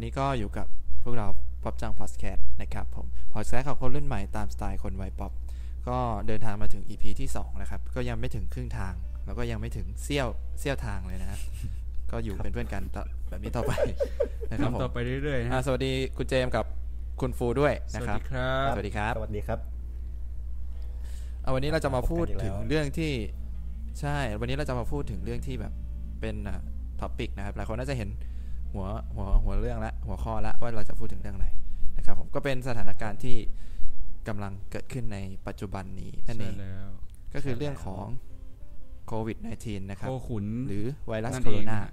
วันนี้ก็อยู่กับพวกเราป๊อปจังพอดแคสต์นะครับผมพอดแคสต์ของคนรุ่นใหม่ตามสไตล์คนวัยป๊อปก็เดินทางมาถึง EP ที่ 2 นะครับ ก็ยังไม่ถึงครึ่งทาง แล้วก็ยังไม่ถึงเสี้ยวเสี้ยวทางเลยนะฮะก็อยู่เป็นเพื่อนกันต่อแบบนี้ต่อไปนะครับผมทำต่อไปเรื่อยๆนะอ่าฮะสวัสดีคุณเจมส์กับคุณฟูด้วยสวัสดีครับดีครับ สวัสดีครับ สวัสดีครับเอาวันนี้เราจะมาพูดพบกันอีกถึแล้งวเรื่องที่ใช่ วันนี้เราจะมาพูดถึงเรื่องที่แบบเป็นท็อปิกนะครับหลายคนน่าจะเห็น หัวหัวหัวเรื่องละหัวข้อละว่าเราจะพูดถึงเรื่องอะไรนะครับผมก็เป็นสถานการณ์ที่กำลังเกิดขึ้นในปัจจุบันนี้นั่นเอใช่งแล้วก็คือเรื่องของโควิด -19 นะครับโคขุนหรือไวรัสนั่นโคโรเองนาฮะ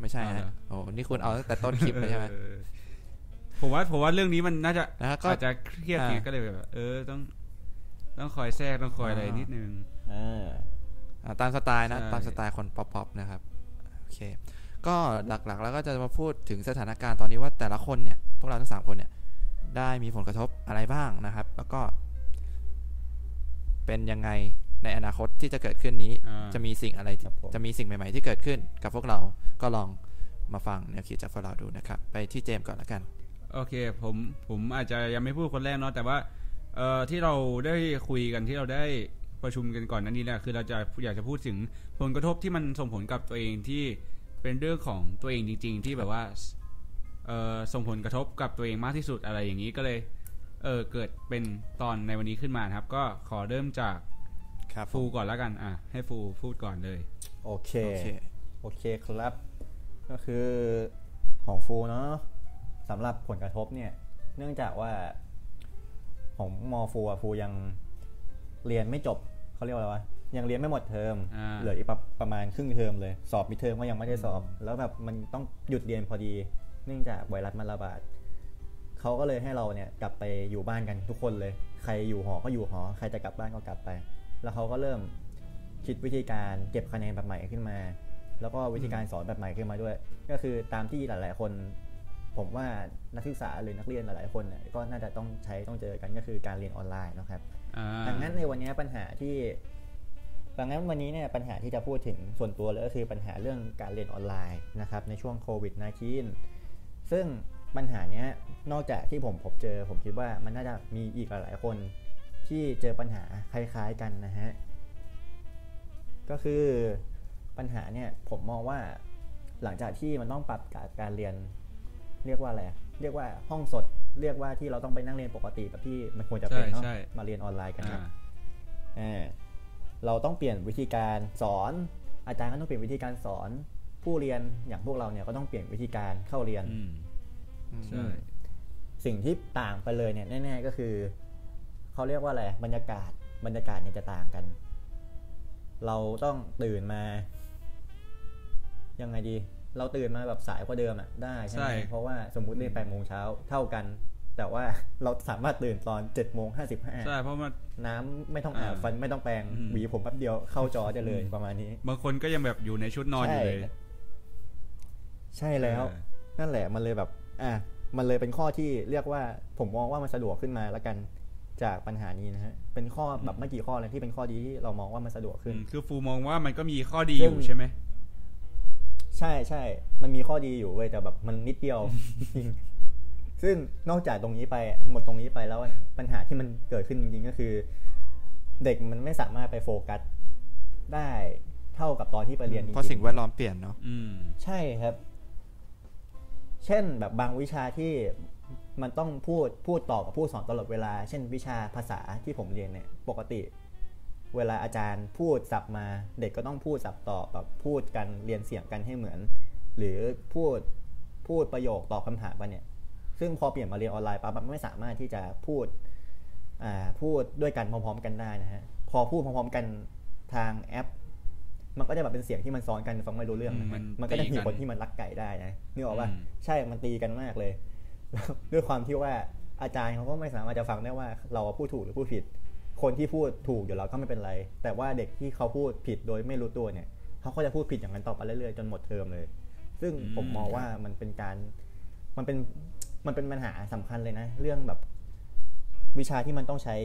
ไม่ใช่เอาเหรฮะอโอ้นี่คุณเอาตั้งแต่ต้นคลิปเลยใช่ไหมเออผมว่าผมว่าเรื่องนี้มันน่าจะนะฮะก็อาจจะเครียดอ่าไงก็เลยแบบเออต้อง ต้องคอยแทรกต้องคอยอะไรอ่านินิดนึงอ่าอ่าตามสไตล์นะใช่ตามสไตล์คนป๊อปๆนะครับ โอเค ก็หลักๆ แล้วก็จะมาพูดถึงสถานการณ์ตอนนี้ว่าแต่ละคนเนี่ย พวกเราทั้งสามคนเนี่ย ได้มีผลกระทบอะไรบ้างนะครับ แล้วก็ เป็นยังไงในอนาคตที่จะเกิดขึ้นนี้อ่าจะมีสิ่งอะไรที่ครับผมจะมีสิ่งใหม่ ๆ ที่เกิดขึ้นกับพวกเรา ก็ลองมาฟังแนวคิดจากพวกเราดูนะครับ ไปที่เจมส์ก่อนละกัน โอเค ผมผมอาจจะยังไม่พูดคนแรกเนาะแต่ว่าเอ่อที่เราได้คุยกันที่เราได้ประชุมกันก่อนหนั้นนี้แหละคือเราจะอยากจะพูดถึงผลกระทบที่มันส่งผลกับตัวเองที่ เป็นเรื่องของตัวเองจริง ๆ ที่แบบว่าเอ่อส่งผลกระทบกับตัวเองมากที่สุดอะไรอย่างนี้ก็เลยเออเกิดเป็นตอนในวันนี้ขึ้นมานะครับ ก็ขอเริ่มจากครับฟูก่อนแล้วกันอะให้ฟูพูดก่อนเลยโอเคโอเคโอเคครับ ก็คือของฟูเนาะสำหรับผลกระทบเนี่ย เนื่องจากว่าของมฟูอะฟูยังเรียนไม่จบเขาเรียกว่าอะไรวะ ยังเรียนไม่หมดเทอม อ่า เหลืออีกประประมาณครึ่งเทอมเลย สอบ midterm ก็ยังไม่ได้สอบ แล้วแบบมันต้องหยุดเรียนพอดี เนื่องจากไวรัสมันระบาด เขาก็เลยให้เราเนี่ยกลับไปอยู่บ้านกันทุกคนเลย ใครอยู่หอก็อยู่หอ ใครจะกลับบ้านก็กลับไป แล้วเขาก็เริ่มคิดวิธีการเก็บคะแนนแบบใหม่ขึ้นมา แล้วก็วิธีการสอนแบบใหม่ขึ้นมาด้วย ก็คือตามที่หลาย ๆ คน ผมว่านักศึกษาหรือนักเรียนหลาย ๆ คนเนี่ยก็น่าจะต้องใช้ต้องเจอกันก็คือการเรียนออนไลน์นะครับ อ่าดังนั้นในวันนี้ปัญหาที่ ดังนั้นวันนี้เนี่ยปัญหาที่จะพูดถึงส่วนตัวเลยก็คือปัญหาเรื่องการเรียนออนไลน์นะครับในช่วงโควิด -19 ซึ่งปัญหาเนี้ยนอกจากที่ผมพบเจอ ผมคิดว่ามันน่าจะมีอีกหลายๆคนที่เจอปัญหาคล้ายๆกันนะฮะ ก็คือปัญหาเนี่ยผมมองว่าหลังจากที่มันต้องปรับการการเรียน เรียกว่าอะไรอะเรียกว่าห้องสดเรียกว่าที่เราต้องไปนั่งเรียนปกติแบบที่มันควรจะเป็นเนาะใช่ใช่มาเรียนออนไลน์กันอ่านะอ่า เราต้องเปลี่ยนวิธีการสอน อาจารย์ก็ต้องเปลี่ยนวิธีการสอน ผู้เรียนอย่างพวกเราเนี่ยก็ต้องเปลี่ยนวิธีการเข้าเรียนอืมใช่สิ่งที่ต่างไปเลยเนี่ยแน่ๆก็คือเขาเรียกว่าอะไรบรรยากาศบรรยากาศเนี่ยจะต่างกัน เราต้องตื่นมายังไงดี เราตื่นมาแบบสายกว่าเดิมอะได้ใช่ไหมใช่เพราะว่าสมมุติเรียนแปดโมงเช้าเท่ากัน แต่ว่าเราสามารถตื่นตอนเจ็ดโมงห้าสิบห้าใช่เพราะมันน้ำไม่ต้องอาบอ่าฟันไม่ต้องแปรงอืมหวีผมแป๊บเดียวเข้าจอจะเลยอืมประมาณนี้ บางคนก็ยังแบบอยู่ในชุดนอนอยู่เลย ใช่ใช่แล้วเออนั่นแหละมันเลยแบบ อะมันเลยเป็นข้อที่เรียกว่าผมมองว่ามันสะดวกขึ้นมาแล้วกันจากปัญหานี้นะฮะ เป็นข้อแบบไม่กี่ข้อเลยที่เป็นข้อดีที่เรามองว่ามันสะดวกขึ้นอืมคือฟูมองว่ามันก็มีข้อดีอซึ่ยู่งใช่ไหม ใช่ใช่ มันมีข้อดีอยู่เว้ยแต่แบบมันนิดเดียวจริง ซึ่งนอกจากตรงนี้ไปหมดตรงนี้ไปแล้วปัญหาที่มันเกิดขึ้นจริงๆก็คือ เด็กมันไม่สามารถไปโฟกัสได้เท่ากับตอนที่ไปเรียนจริงๆเพราะสิ่งแวดล้อมเปลี่ยนเนาะอืมใช่ครับ เช่นแบบบางวิชาที่มันต้องพูดพูดต่อกับผู้สอนตลอดเวลา เช่นวิชาภาษาที่ผมเรียนเนี่ย ปกติ เวลาอาจารย์พูดสับมา เด็กก็ต้องพูดสับตอบแบบพูดกันเรียนเสียงกันให้เหมือน หรือพูดพูดประโยคตอบคำถามกันเนี่ย ซึ่งพอเปลี่ยนมาเรียนออนไลน์ปั๊บมันไม่สามารถที่จะพูดอ่าพูดด้วยกันพร้อมๆกันได้นะฮะพอพูดพร้อมๆกันทางแอป มันก็จะแบบเป็นเสียงที่มันซ้อนกันฟังไม่รู้เรื่องนะอืมฮะมันมันก็จะมีตีกันคนที่มันรักไก่ได้นะนึกออกป่ะอืมใช่มันตีกันมากเลยแล้วด้วยความที่ว่าอาจารย์เขาก็ไม่สามารถจะฟังได้ว่าเราพูดถูกหรือพูดผิด คนที่พูดถูกอยู่แล้วก็ไม่เป็นไร แต่ว่าเด็กที่เขาพูดผิดโดยไม่รู้ตัวเนี่ยเขาก็จะพูดผิดอย่างนั้นต่อไปเรื่อยๆจนหมดเทอมเลย ซึ่งผมมองว่ามันเป็นการมันเป็น มันเป็นปัญหาสำคัญเลยนะ เรื่องแบบวิชาที่มันต้องใช้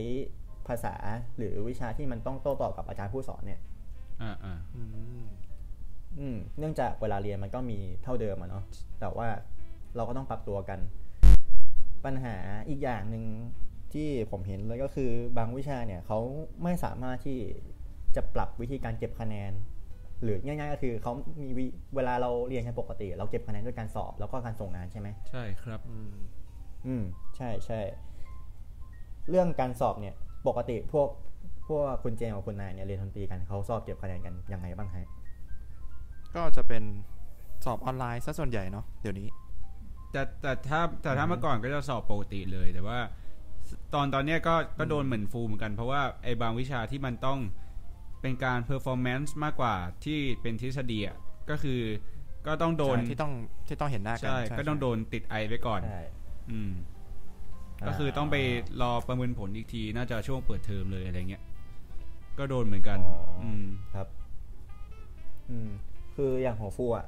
ภาษาหรือวิชาที่มันต้องโต้ตอบกับอาจารย์ผู้สอนเนี่ยอ่าอ่าอืมอืมเนื่องจากเวลาเรียนมันก็มีเท่าเดิมอะเนาะแต่ว่าเราก็ต้องปรับตัวกัน ปัญหาอีกอย่างหนึ่งที่ผมเห็นเลยก็คือบางวิชาเนี่ยเขาไม่สามารถที่จะปรับวิธีการเก็บคะแนน หรือง่ายๆก็คือเขามีวิเวลาเราเรียนกันปกติ เราเก็บคะแนนด้วยการสอบแล้วก็การส่งงานใช่ไหมใช่ครับอืมอืมใช่ใช่เรื่องการสอบเนี่ยปกติพวกพวกคุณเจมกับคุณนายเนี่ยเรียนดนตรีกันเขาสอบเก็บคะแนนกันยังไงบ้างฮะก็จะเป็นสอบออนไลน์ซะส่วนใหญ่เนาะเดี๋ยวนี้ แต่แต่ถ้าแต่ถ้าเมื่อก่อนก็จะสอบปกติเลย แต่ว่า ตอนตอนเนี้ยก็ก็โดนเหมือนฟูเหมือนกันเพราะว่าไอ้บางวิชาที่มันต้อง เป็นการ performance มากกว่าที่เป็นทฤษฎีอะก็คือก็ต้องโดนใช่ที่ต้องที่ต้องเห็นหน้ากันใช่ก็ต้องโดนติด I ไว้ก่อนใช่อืมก็คือต้องไปรอประเมินผลอีกที น่าจะช่วงเปิดเทอมเลยอะไรเงี้ย ก็โดนเหมือนกันอ๋อออืมครับ อืม คืออย่างของฟูอะ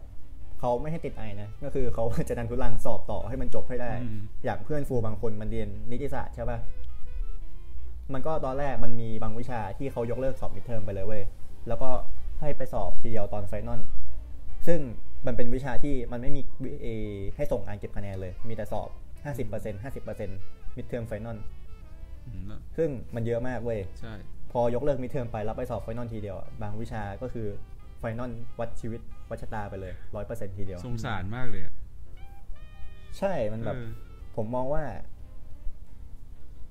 เขาไม่ให้ติด I นะ ก็คือเขาจะดันทุรังสอบต่อให้มันจบให้ได้อืมอย่างเพื่อนฟูบางคนมันเรียนนิติศาสตร์ใช่ป่ะ มันก็ตอนแรกมันมีบางวิชาที่เขายกเลิกสอบ midterm ไปเลยเว้ยแล้วก็ให้ไปสอบทีเดียวตอน final ซึ่งมันเป็นวิชาที่มันไม่มีวี่แววให้ส่งงานเก็บคะแนนเลย มีแต่สอบ 50% 50% midterm final อืมแล้วซึ่งมันเยอะมากเว้ยใช่พอยกเลิก midterm ไปแล้วไปสอบ final ทีเดียวอะบางวิชาก็คือ final วัดชีวิตวัดชะตาไปเลยร้อยเปอร์เซ็นทีเดียวสงสารมากเลยอะใช่มันแบบเออผมมองว่า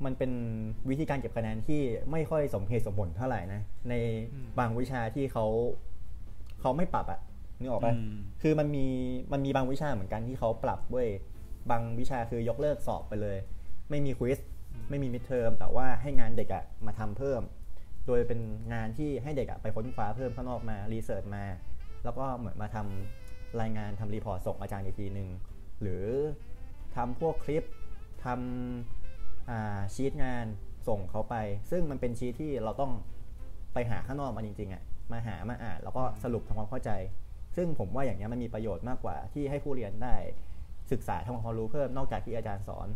มันเป็นวิธีการเก็บคะแนนที่ไม่ค่อยสมเหตุสมผลเท่าไหร่นะ ในอืมบางวิชาที่เขาเขาไม่ปรับอะนึกออกปะอืมคือมันมีมันมีบางวิชาเหมือนกันที่เขาปรับเว้ยบางวิชาคือยกเลิกสอบไปเลย ไม่มีควิสไม่มีมิดเทอมแต่ว่าให้งานเด็กอะมาทำเพิ่ม โดยเป็นงานที่ให้เด็กอะไปค้นคว้าเพิ่มข้างนอกมารีเสิร์ชมา แล้วก็เหมือนมาทำรายงานทำรีพอร์ตส่งอาจารย์อีกทีหนึ่งหรือทำพวกคลิปทำอ่า ชีตงานส่งเขาไป ซึ่งมันเป็นชีตที่เราต้องไปหาข้างนอกมาจริงๆอะมาหามาอ่านแล้วก็สรุปทำความเข้าใจ ซึ่งผมว่าอย่างนี้ยมันมีประโยชน์มากกว่าที่ให้ผู้เรียนได้ศึกษาทำความรู้เพิ่มนอกจากที่อาจารย์สอน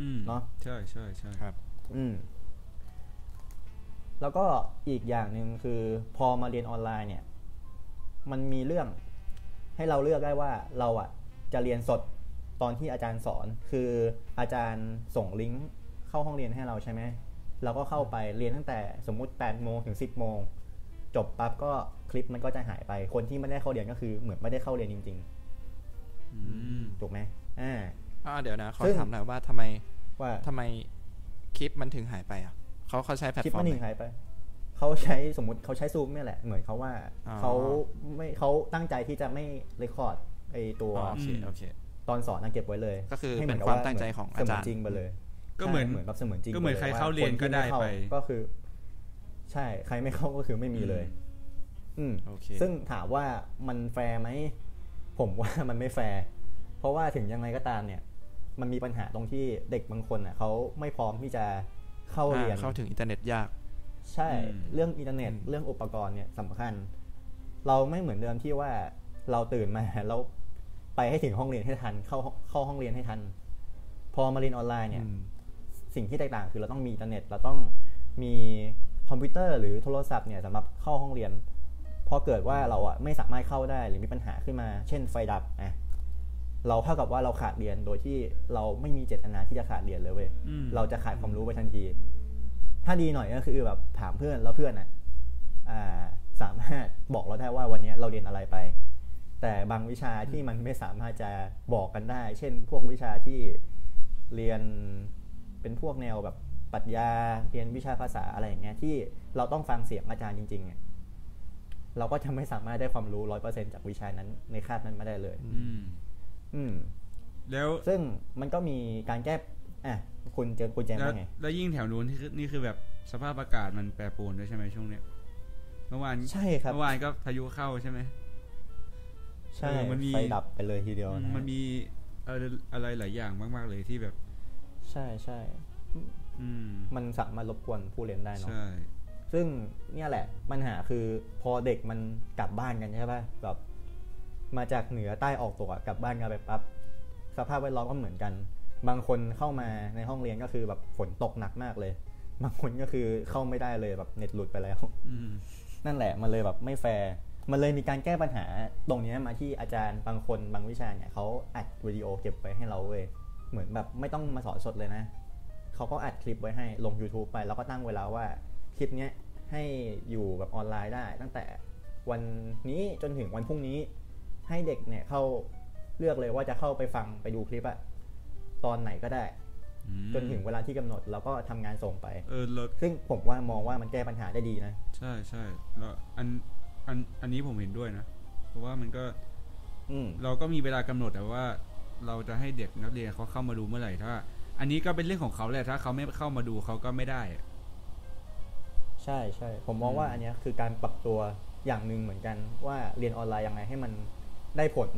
อืมเนอะใช่ใช่ใช่ครับ อืมแล้วก็อีกอย่างหนึ่งคือพอมาเรียนออนไลน์เนี่ย มันมีเรื่องให้เราเลือกได้ว่าเราอะจะเรียนสดตอนที่อาจารย์สอน คืออาจารย์ส่งลิงก์ เข้าห้องเรียนให้เราใช่ไหมเราก็เข้าไปเรียนตั้งแต่สมมุติ8โมงถึง10โมงจบปั๊บก็คลิปมันก็จะหายไปคนที่ไม่ได้เข้าเรียนก็คือเหมือนไม่ได้เข้าเรียนจริงอืมๆถูกไหมอ่าอ่าเดี๋ยวนะขอซึ่งถามหน่อยว่าทำไมว่าทำไมคลิปมันถึงหายไปอะเขาเขาใช้แพลตคลิปฟอร์มัมนหไหนึ่งนหายไปเขาใช้สมมติเขาใช้ซูมเนี่ยแหละเหมือนเขาว่าอ๋อเขาไม่เขาตั้งใจที่จะไม่เรคคอร์ดไอตัวอ๋อโอเคโอเคตอนสอนนะเก็บไว้เลย ก็คือให้หเป็นกับความตั้งใจของอาจารย์เสมืนจริงไปเลย ก็เหมือนใช่เหมือนกับเสมือนจริงก็เหมือนไปลยใครเข้าว่เรียนก็ได้คที่ม่เข้าไปก็คือ ใช่ใครไม่เข้าก็คือไม่มีเลย อืมโอเคซึ่งถามว่ามันแฟร์ไหมผมว่ามันไม่แฟร์เพราะว่าถึงยังไงก็ตามเนี่ย มันมีปัญหาตรงที่เด็กบางคนอะเขาไม่พร้อมที่จะเข้าเรียนอ่าเข้าถึงอินเทอร์เน็ตยาก ใช่อืมเรื่องอินเทอร์เน็ตอืมเรื่องอุปกรณ์เนี่ยสำคัญ เราไม่เหมือนเดิมที่ว่าเราตื่นมาแล้วไปให้ถึงห้องเรียนให้ทัน เข้าเข้าห้องเรียนให้ทัน พอมาเรียนออนไลน์เนี่ยอืม สิ่งที่แตกต่าง คือเราต้องมีอินเทอร์เน็ต เราต้องมีคอมพิวเตอร์หรือโทรศัพท์เนี่ยสำหรับเข้าห้องเรียน พอเกิดว่าเราอะไม่สามารถเข้าได้หรือมีปัญหาขึ้นมา เช่นไฟดับอะเราเท่ากับว่าเราขาดเรียนโดยที่เราไม่มีเจตนาที่จะขาดเรียนเลยเว้ยอืมเราจะขาดความรู้ไปทันที ถ้าดีหน่อยก็คือแบบถามเพื่อนแล้วเพื่อนอะอ่าสามารถบอกเราได้ว่าวันนี้เราเรียนอะไรไป แต่บางวิชาที่มันไม่สามารถจะบอกกันได้ เช่น พวกวิชาที่เรียน เป็นพวกแนวแบบปรัชญาเรียนวิชาภาษาอะไรอย่างเงี้ยที่เราต้องฟังเสียงอาจารย์จริงๆเนี่ยเราก็จะไม่สามารถได้ความรู้ร้อยเปอร์เซ็นจากวิชานั้นในคาบนั้นมาได้เลย อืมอืมแล้วซึ่งมันก็มีการแก้อะคุณเจอคุณแจมแล้วว่าไงแล้วยิ่งแถวนู้นที่คือนี่คือแบบสภาพอากาศมันแปรปรวนด้วยใช่ไหมช่วงเนี้ยเมื่อวานใช่ครับเมื่อวานก็พายุเข้าใช่ไหมใช่เออมันมีไฟดับไปเลยทีเดียวนะมันมีอะไรอะไรหลายอย่างมาก ๆ เลยที่แบบ ใช่ใช่อืมมันสามารถรบกวนผู้เรียนได้เนาะใช่ซึ่งเนี่ยแหละปัญหาคือพอเด็กมันกลับบ้านกันใช่ป่ะแบบมาจากเหนือใต้ออกตกอะกลับบ้านกันไปปั๊บสภาพแวดล้อมก็เหมือนกัน บางคนเข้ามาในห้องเรียนก็คือแบบฝนตกหนักมากเลย บางคนก็คือเข้าไม่ได้เลยแบบเน็ตหลุดไปแล้วอืมนั่นแหละมันเลยแบบไม่แฟร์มันเลยมีการแก้ปัญหาตรงเนี้ยมาที่อาจารย์บางคนบางวิชาเนี่ยเขาอัดวิดีโอเก็บไว้ให้เราเว้ย เหมือนแบบไม่ต้องมาสอนสดเลยนะ เขาก็อัดคลิปไว้ให้ลง YouTube ไปแล้วก็ตั้งเวลาว่าคลิปเนี้ยให้อยู่แบบออนไลน์ได้ ตั้งแต่วันนี้จนถึงวันพรุ่งนี้ ให้เด็กเนี่ยเข้าเลือกเลยว่าจะเข้าไปฟังไปดูคลิปอะตอนไหนก็ได้อืมจนถึงเวลาที่กำหนดแล้วก็ทำงานส่งไปเออเราซึ่งผมว่ามองว่ามันแก้ปัญหาได้ดีนะ ใช่ใช่แล้วอันอันอันนี้ผมเห็นด้วยนะ เพราะว่ามันก็อืมเราก็มีเวลากำหนดแต่ว่า เราจะให้เด็กนักเรียนเขาเข้ามาดูเมื่อไหร่ถ้า อันนี้ก็เป็นเรื่องของเขาแหละถ้าเขาไม่เข้ามาดูเขาก็ไม่ได้ ใช่ใช่ผมมองว่าอันเนี้ยคือการปรับตัวอย่างหนึ่งเหมือนกัน ว่าเรียนออนไลน์ยังไงให้มันได้ผล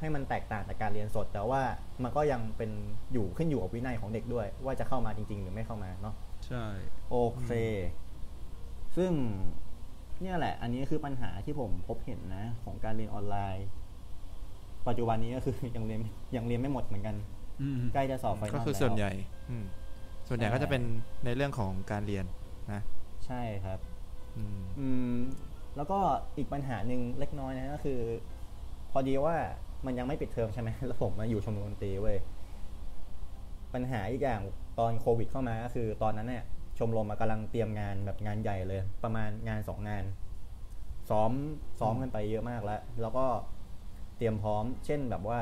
ให้มันแตกต่างจากการเรียนสด แต่ว่ามันก็ยังเป็นอยู่ขึ้นอยู่กับวินัยของเด็กด้วย ว่าจะเข้ามาจริง ๆ หรือไม่เข้ามาเนาะใช่โอเค ซึ่งเนี่ยแหละ อันนี้คือปัญหาที่ผมพบเห็นนะ ของการเรียนออนไลน์ ปัจจุบันนี้ก็คือยังเรียนยังเรียนไม่หมดเหมือนกันอืมใกล้จะสอบไฟนอลก็คือแล้วส่วนใหญ่อืมส่วนใหญ่ใช่ก็จะเป็นในเรื่องของการเรียนนะ ใช่ครับอืมอืมแล้วก็อีกปัญหาหนึ่งเล็กน้อยนะก็คือ พอดีว่ามันยังไม่ปิดเทอมใช่ไหมแล้วผมมาอยู่ชมรมดนตรีเว้ยปัญหาอีกอย่างตอนโควิด เข้ามาก็คือ ตอนนั้นเนี่ยชมรมอะกำลังเตรียมงานแบบงานใหญ่เลย ประมาณงานสองงาน ซ้อมซ้อมกันไปเยอะมากแล้ว แล้วก็ เตรียมพร้อม เช่นแบบว่า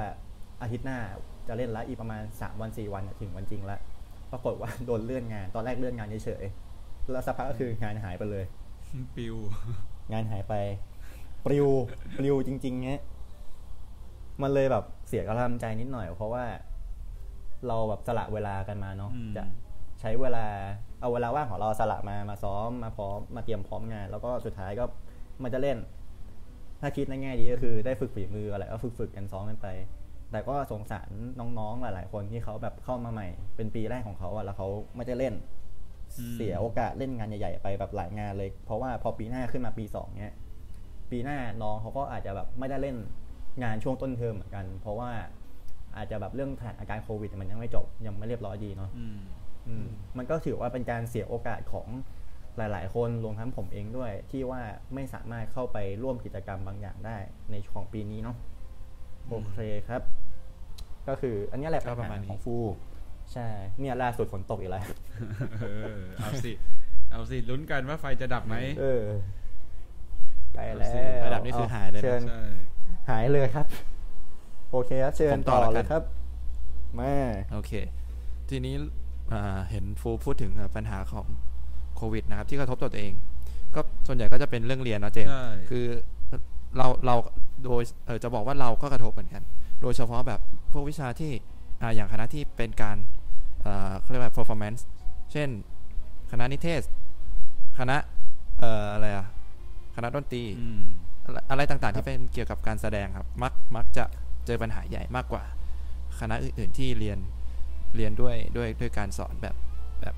อาทิตย์หน้าจะเล่นละอีกประมาณสามวันสี่วันอะถึงวันจริงละปรากฏว่าโดนเลื่อนงานตอนแรกเลื่อนงานเฉยๆแล้วสักพักก็คืองานหายไปเลยปิว งานหายไปปลิวปลิวจริงๆเงี้ยมันเลยแบบเสียกำลังใจนิดหน่อย เพราะว่า เราแบบสละเวลากันมาเนาะอืมจะใช้เวลาเอาเวลาว่างของเราสละมามาซ้อมมาพร้อมมาเตรียมพร้อมงาน แล้วก็สุดท้ายก็มันจะเล่น ถ้าคิดในแง่ดีก็คือได้ฝึกฝีมืออะไรก็ฝึกฝึกๆกันซ้อมกันไป แต่ก็สงสารน้องๆหลาย ๆ คนที่เขาแบบเข้ามาใหม่ เป็นปีแรกของเขาอะแล้วเขาไม่ได้เล่น เสียโอกาสเล่นงานใหญ่ ๆ ไปแบบหลายงานเลย เพราะว่าพอปีหน้าขึ้นมาปีสองเนี้ยปีหน้าน้องเขาก็อาจจะแบบไม่ได้เล่นงานช่วงต้นเทอมเหมือนกัน เพราะว่าอาจจะแบบเรื่องสถานการณ์โควิด มันยังไม่จบยังไม่เรียบร้อยดีเนาะมันก็ถือว่าเป็นการเสียโอกาสของ หลาย ๆ คนรวมทั้งผมเองด้วย ที่ว่าไม่สามารถเข้าไปร่วมกิจกรรมบางอย่างได้ในของปีนี้เนาะโอเคครับ ก็คืออันเนี้ยแหละก็ปัญประหามาณนี้ของฟูใช่ เนี่ยล่าสุดฝนตกอีกแล้วเออเอาสิ เอาสิลุ้นกันว่าไฟจะดับไหมเออใกล้แล้วระดับนี้คือหายเลยนะเชิญใช่หายเลยครับ โอเคครับเชิผญมต่ต่ออแล้วกันเลยครับมาโอเค ทีนี้อ่าเห็นฟูพูดถึงอะปัญหาของ โควิดนะครับที่กระทบต่อตัวเอง ก็ส่วนใหญ่ก็จะเป็นเรื่องเรียนเนาะเจมส์ใช่คือเราเราโดยเออจะบอกว่าเราก็กระทบเหมือนกัน โดยเฉพาะแบบพวกวิชาที่อ่าอย่างคณะที่เป็นการอ่าเขาเรียกว่า performance เช่น คณะนิเทศ คณะเอ่ออะไรอะคณะดนตรีอืมอะไรอะไรต่างๆ ที่เป็นเกี่ยวกับการแสดงครับ มักมักจะเจอปัญหาใหญ่มากกว่า คณะอื่นๆที่เรียนเรียนด้วยด้วยด้วยการสอนแบบแบบ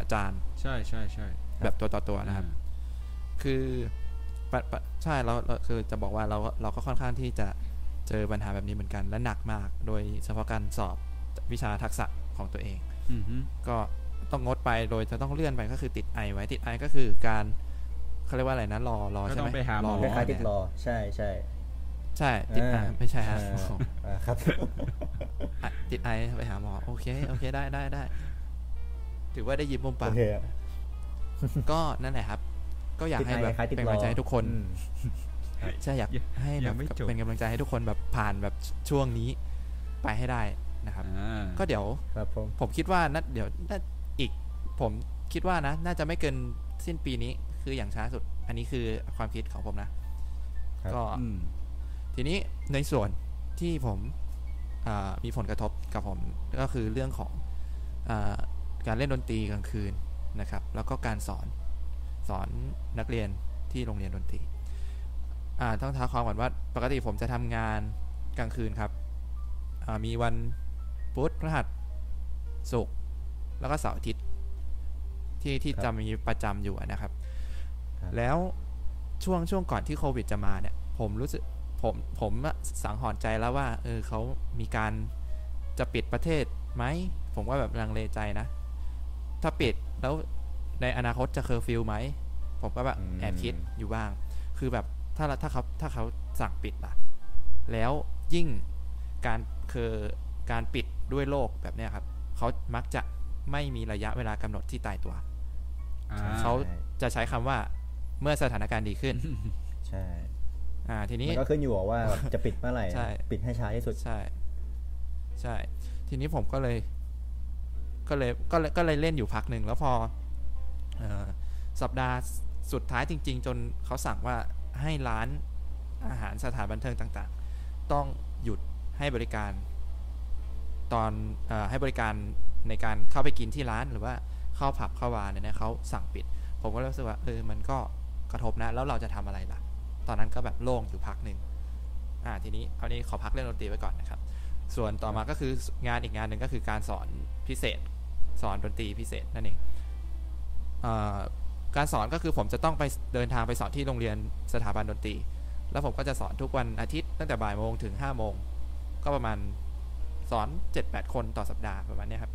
อ่าอาจารย์ ใช่ใช่ใช่แบบตัวต่อตัวนะครับอ่าคือปะปะใช่เราเราคือจะบอกว่าเราก็เราก็ค่อนข้างที่จะเจอปัญหาแบบนี้เหมือนกันและหนักมาก โดยเฉพาะการสอบวิชาทักษะของตัวเองอืมฮึก็ต้องงดไปโดยจะต้องเลื่อนไปก็คือติดไอไว้ติดไอก็คือการเขาเรียกว่าอะไรนะรอรอก็ใช่ต้อไหมงไปหาหมอคล้ายๆติดรอใช่ใช่ใช่ติดไออ่าไม่ใช่ฮะอ่าอ่าครับอะติดไอไปหาหมอโอเคโอเคได้ได้ได้ ถือว่าได้ยิ้มมุมโอปากเคก็นั่นแหละครับ ก็อยากติดให้ไอแบบคล้ายๆติดเป็นรกำอลังใจให้ทุกคนอืมใช่อยากให้แบยับงไม่จบเป็นกำลังใจให้ทุกคนแบบผ่านแบบช่วงนี้ไปให้ได้นะครับอ่าก็เดี๋ยวครับผมผมคิดว่านัดเดี๋ยวน่าอีก ผมคิดว่านะ น่าจะไม่เกินสิ้นปีนี้คืออย่างช้าสุด อันนี้คือความคิดของผมนะ ก็อืมทีนี้ในส่วนที่ผมอ่ามีผลกระทบกับผมก็คือเรื่องของอา การเล่นดนตรีกลางคืนนะครับ แล้วก็การสอนสอนนักเรียนที่โรงเรียนดนตรีอ่าต้องท้าความก่อนว่าปกติผมจะทำงานกลางคืนครับอ่ามีวันพุธพฤหัสศุกร์แล้วก็เสาร์อาทิตย์ที่ที่ครับจะมีประจำอยู่อะนะครับครับ แล้วช่วงช่วงก่อนที่โควิดจะมาเนี่ย ผมรู้สึกผมผมอะสังหรณ์ใจแล้วว่า เออเขามีการจะปิดประเทศไหม ผมว่าแบบลังเลใจนะ ถ้าปิดแล้วในอนาคตจะเคอร์ฟิวไหม ผมก็แบบอืมแอบคิดอยู่บ้าง คือแบบถ้าถ้าเขาถ้าเขาสั่งปิดล่ะ แล้วยิ่งการคือการปิดด้วยโรคแบบเนี้ยครับ เขามักจะไม่มีระยะเวลากำหนดที่ตายตัวอ่าเขาจะใช้คำว่าเมื่อสถานการณ์ดีขึ้น ใช่ อ่า ทีนี้มันก็ขึ้นอยู่กับว่าแบบจะปิดเมื่อไหร่ใช่ปิดให้ช้าที่สุด ใช่ ใช่ ทีนี้ผมก็เลย ก็เลยก็เลยก็เลยเล่นอยู่พักหนึ่งแล้วพออสัปดาห์สุดท้ายจริง ๆ จนเขาสั่งว่าให้ร้านอาหารสถานบันเทิงต่างๆ ต้องหยุดให้บริการตอนอให้บริการในการเข้าไปกินที่ร้านหรือว่าเข้าผับเข้าบาร์เนี่ยนะเขาสั่งปิด ผมก็รู้สึกว่าเออมันก็กระทบนะ แล้วเราจะทำอะไรล่ะ ตอนนั้นก็แบบโล่งอยู่พักหนึ่งอ่าทีนี้เอานี้ขอพักเรื่องดนตรีไว้ก่อนนะครับ ส่วนต่อมาก็คืองานอีกงานหนึ่งก็คือการสอนพิเศษ สอนดนตรีพิเศษนั่นเองเออการสอนก็คือผมจะต้องไปเดินทางไปสอนที่โรงเรียนสถาบันดนตรี แล้วผมก็จะสอนทุกวันอาทิตย์ตั้งแต่บ่ายโมงถึงห้าโมง ก็ประมาณสอน 7-8 คนต่อสัปดาห์ประมาณเนี้ยครับ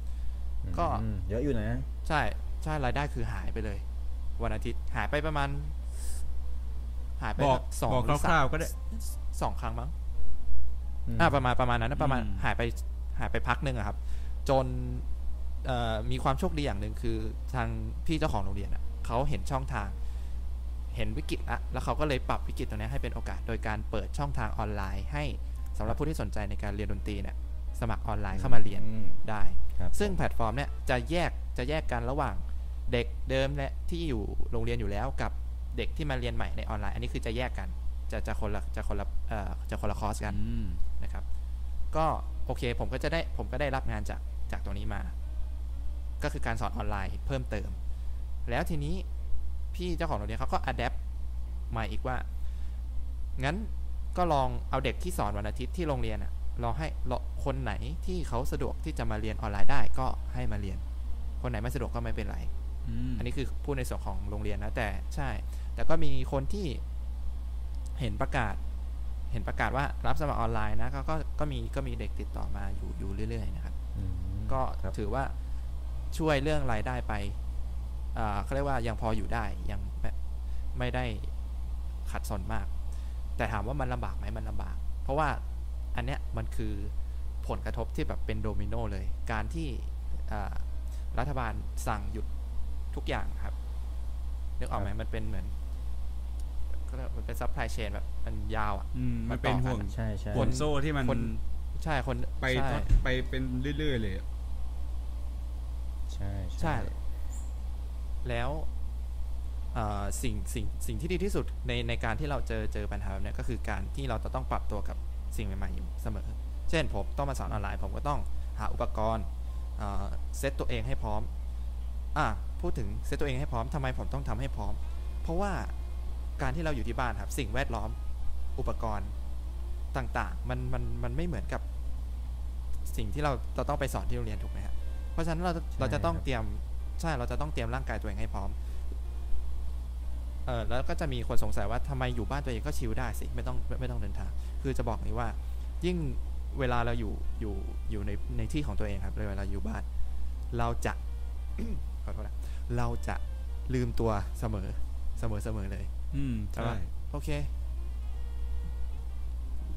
ก็อืมเยอะอยู่นะ ใช่ใช่รายได้คือหายไปเลย วันอาทิตย์หายไปประมาณ หายไปบอกสองบอกหรือสามคร่าวๆก็ได้สองครั้งมั้งมอ่าประมาณประมาณนั้นนะประมาณอืมหายไปหายไปพักหนึ่งอะครับ จนเอ่อ มีความโชคดีอย่างหนึ่งคือทางพี่เจ้าของโรงเรียนอะเขาเห็นช่องทางเห็นวิกฤตละแล้วเขาก็เลยปรับวิกฤตตรงนี้ให้เป็นโอกาสโดยการเปิดช่องทางออนไลน์ ให้สำหรับผู้ที่สนใจในการเรียนดนตรีเนี่ยสมัครออนไลน์เข้ามาเรียนอืมได้ครับซึ่งแพลตฟอร์มเนี่ยจะแยกจะแยกกันระหว่างเด็กเดิมและที่อยู่โรงเรียนอยู่แล้วกับเด็กที่มาเรียนใหม่ในออนไลน์ อันนี้คือจะแยกกันจะจะคนละจะคนละเอ่อจะคนละคอร์สกันอืมนะครับ ก็โอเคผมก็จะได้ผมก็ได้รับงานจากจากตรงนี้มา ก็คือการสอนออนไลน์เพิ่มเติม แล้วทีนี้พี่เจ้าของโรงเรียนเขาก็ adapt มาอีกว่า งั้นก็ลองเอาเด็กที่สอนวันอาทิตย์ที่โรงเรียนอะลองให้ลองคนไหนที่เขาสะดวกที่จะมาเรียนออนไลน์ได้ก็ให้มาเรียน คนไหนไม่สะดวกก็ไม่เป็นไรอืมอันนี้คือพูดในส่วนของโรงเรียนนะแต่ใช่ แต่ก็มีคนที่เห็นประกาศ เห็นประกาศว่ารับสมัครออนไลน์นะก็ก็ก็มีก็มีเด็กติดต่อมาอยู่อยู่เรื่อย ๆ นะครับอืมก็ครับถือว่า ช่วยเรื่องรายได้ไปอ่าเขาเรียกว่ายังพออยู่ได้ยังไม่ไม่ได้ขัดสนมาก แต่ถามว่ามันลำบากไหมมันลำบาก เพราะว่าอันเนี้ยมันคือผลกระทบที่แบบเป็นโดมิโนเลย การที่อ่ารัฐบาลสั่งหยุดทุกอย่างครับนึกออกไหมมันเป็นเหมือนก็เรียกว่ามันเป็น supply chain แบบมันยาวอะอืมมันมันเป็นต่อกันห่วงใช่ใช่ห่วงโซ่ที่มันคนใช่คนไปใช่ต่อไปเป็นเรื่อยๆเลยอะ ใช่ใช่ แล้วสิ่งสิ่งสิ่งที่ดีที่สุดในในการที่เราเจอเจอปัญหาแบบเนี้ยก็คือการที่เราจะต้องปรับตัวกับสิ่งใหม่ๆอยู่เสมอ เช่นผมต้องมาสอนออนไลน์ ผมก็ต้องหาอุปกรณ์เซตตัวเองให้พร้อมอะพูดถึงเซตตัวเองให้พร้อมทำไมผมต้องทำให้พร้อม เพราะว่าการที่เราอยู่ที่บ้านครับสิ่งแวดล้อมอุปกรณ์ต่างๆ มันมันมันไม่เหมือนกับสิ่งที่เราเราต้องไปสอนที่โรงเรียนถูกไหมครับ เพราะฉะนั้นเราจะเราจะต้องเตรียมใช่เราจะต้องเตรียมร่างกายตัวเองให้พร้อมเออแล้วก็จะมีคนสงสัยว่าทำไมอยู่บ้านตัวเองก็ชิลได้สิไม่ต้องไม่ไม่ต้องเดินทาง คือจะบอกนี้ว่า ยิ่งเวลาเราอยู่อยู่อยู่ในในที่ของตัวเองครับเวลาอยู่บ้าน เราจะขอโทษนะเราจะลืมตัวเสมอเสมอเสมอเลย อืมใช่ใช่ปะโอเค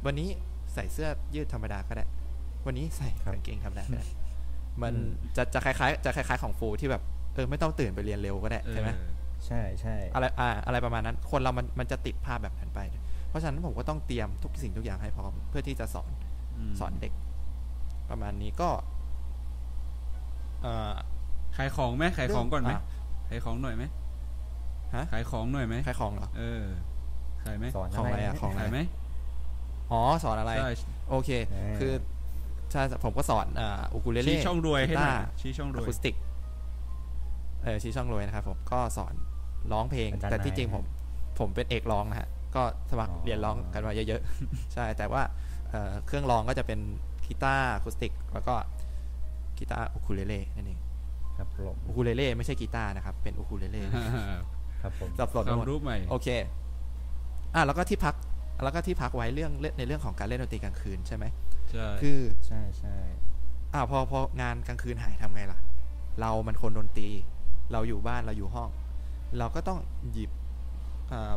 วันนี้ใส่เสื้อยืดธรรมดาก็ได้ วันนี้ใส่กางเกงธรรมดาก็ได้ มันจะจะคล้ายๆจะคล้ายๆของฟูที่แบบเออไม่ต้องตื่นไปเรียนเร็วก็ได้เออใช่ไหมใช่ใช่อะไรอ่าอะไรประมาณนั้น คนเรามันมันจะติดภาพแบบนั้นไป เพราะฉะนั้นผมก็ต้องเตรียมทุกสิ่งทุกอย่างให้พร้อมเพื่อที่จะสอนมสอนเด็ก ประมาณนี้ก็เอ่อขายของไหมขายของก่อนไหมะขายของหน่อยไหมฮะขายของหน่อยไหมขายของเหรอเออขายไหมสอนของอะไรอะนของขายไหมอ๋อสอนอะไรใช่โอเคเออคือ ใช่ผมก็สอนอ่าอุคูเลเล่ชี้ช่องรวยให้หน่อยกีตาร์ชี้ช่องรอะวยคูสติกเออชี้ช่องรวยนะครับผมก็สอนร้องเพลง อาจารย์แต่ที่นายจริงผม ผมเป็นเอกร้องนะฮะก็สมัครอ๋อเรียนร้องกันมาเยอะๆ ใช่แต่ว่าเอ่อเครื่องร้องก็จะเป็นกีตาร์อะคูสติก แล้วก็กีตาร์อูคูเลเล่นั่นเองครับผมอูคูเลเล่ไม่ใช่กีตาร์นะครับ เป็นอูคูเลเล่ครับผมสับสนคไปวาหมมด รู้ใหม่ โอเค อะแล้วก็ที่พัก แล้วก็ที่พักไว้เรื่องในเรื่องของการเล่นดนตรีกลางคืนใช่ไหม ใช่คือใช่ใช่อ่าพอพองานกลางคืนหายทำไงล่ะ เรามันคนดนตรี เราอยู่บ้านเราอยู่ห้อง เราก็ต้องหยิบอ่า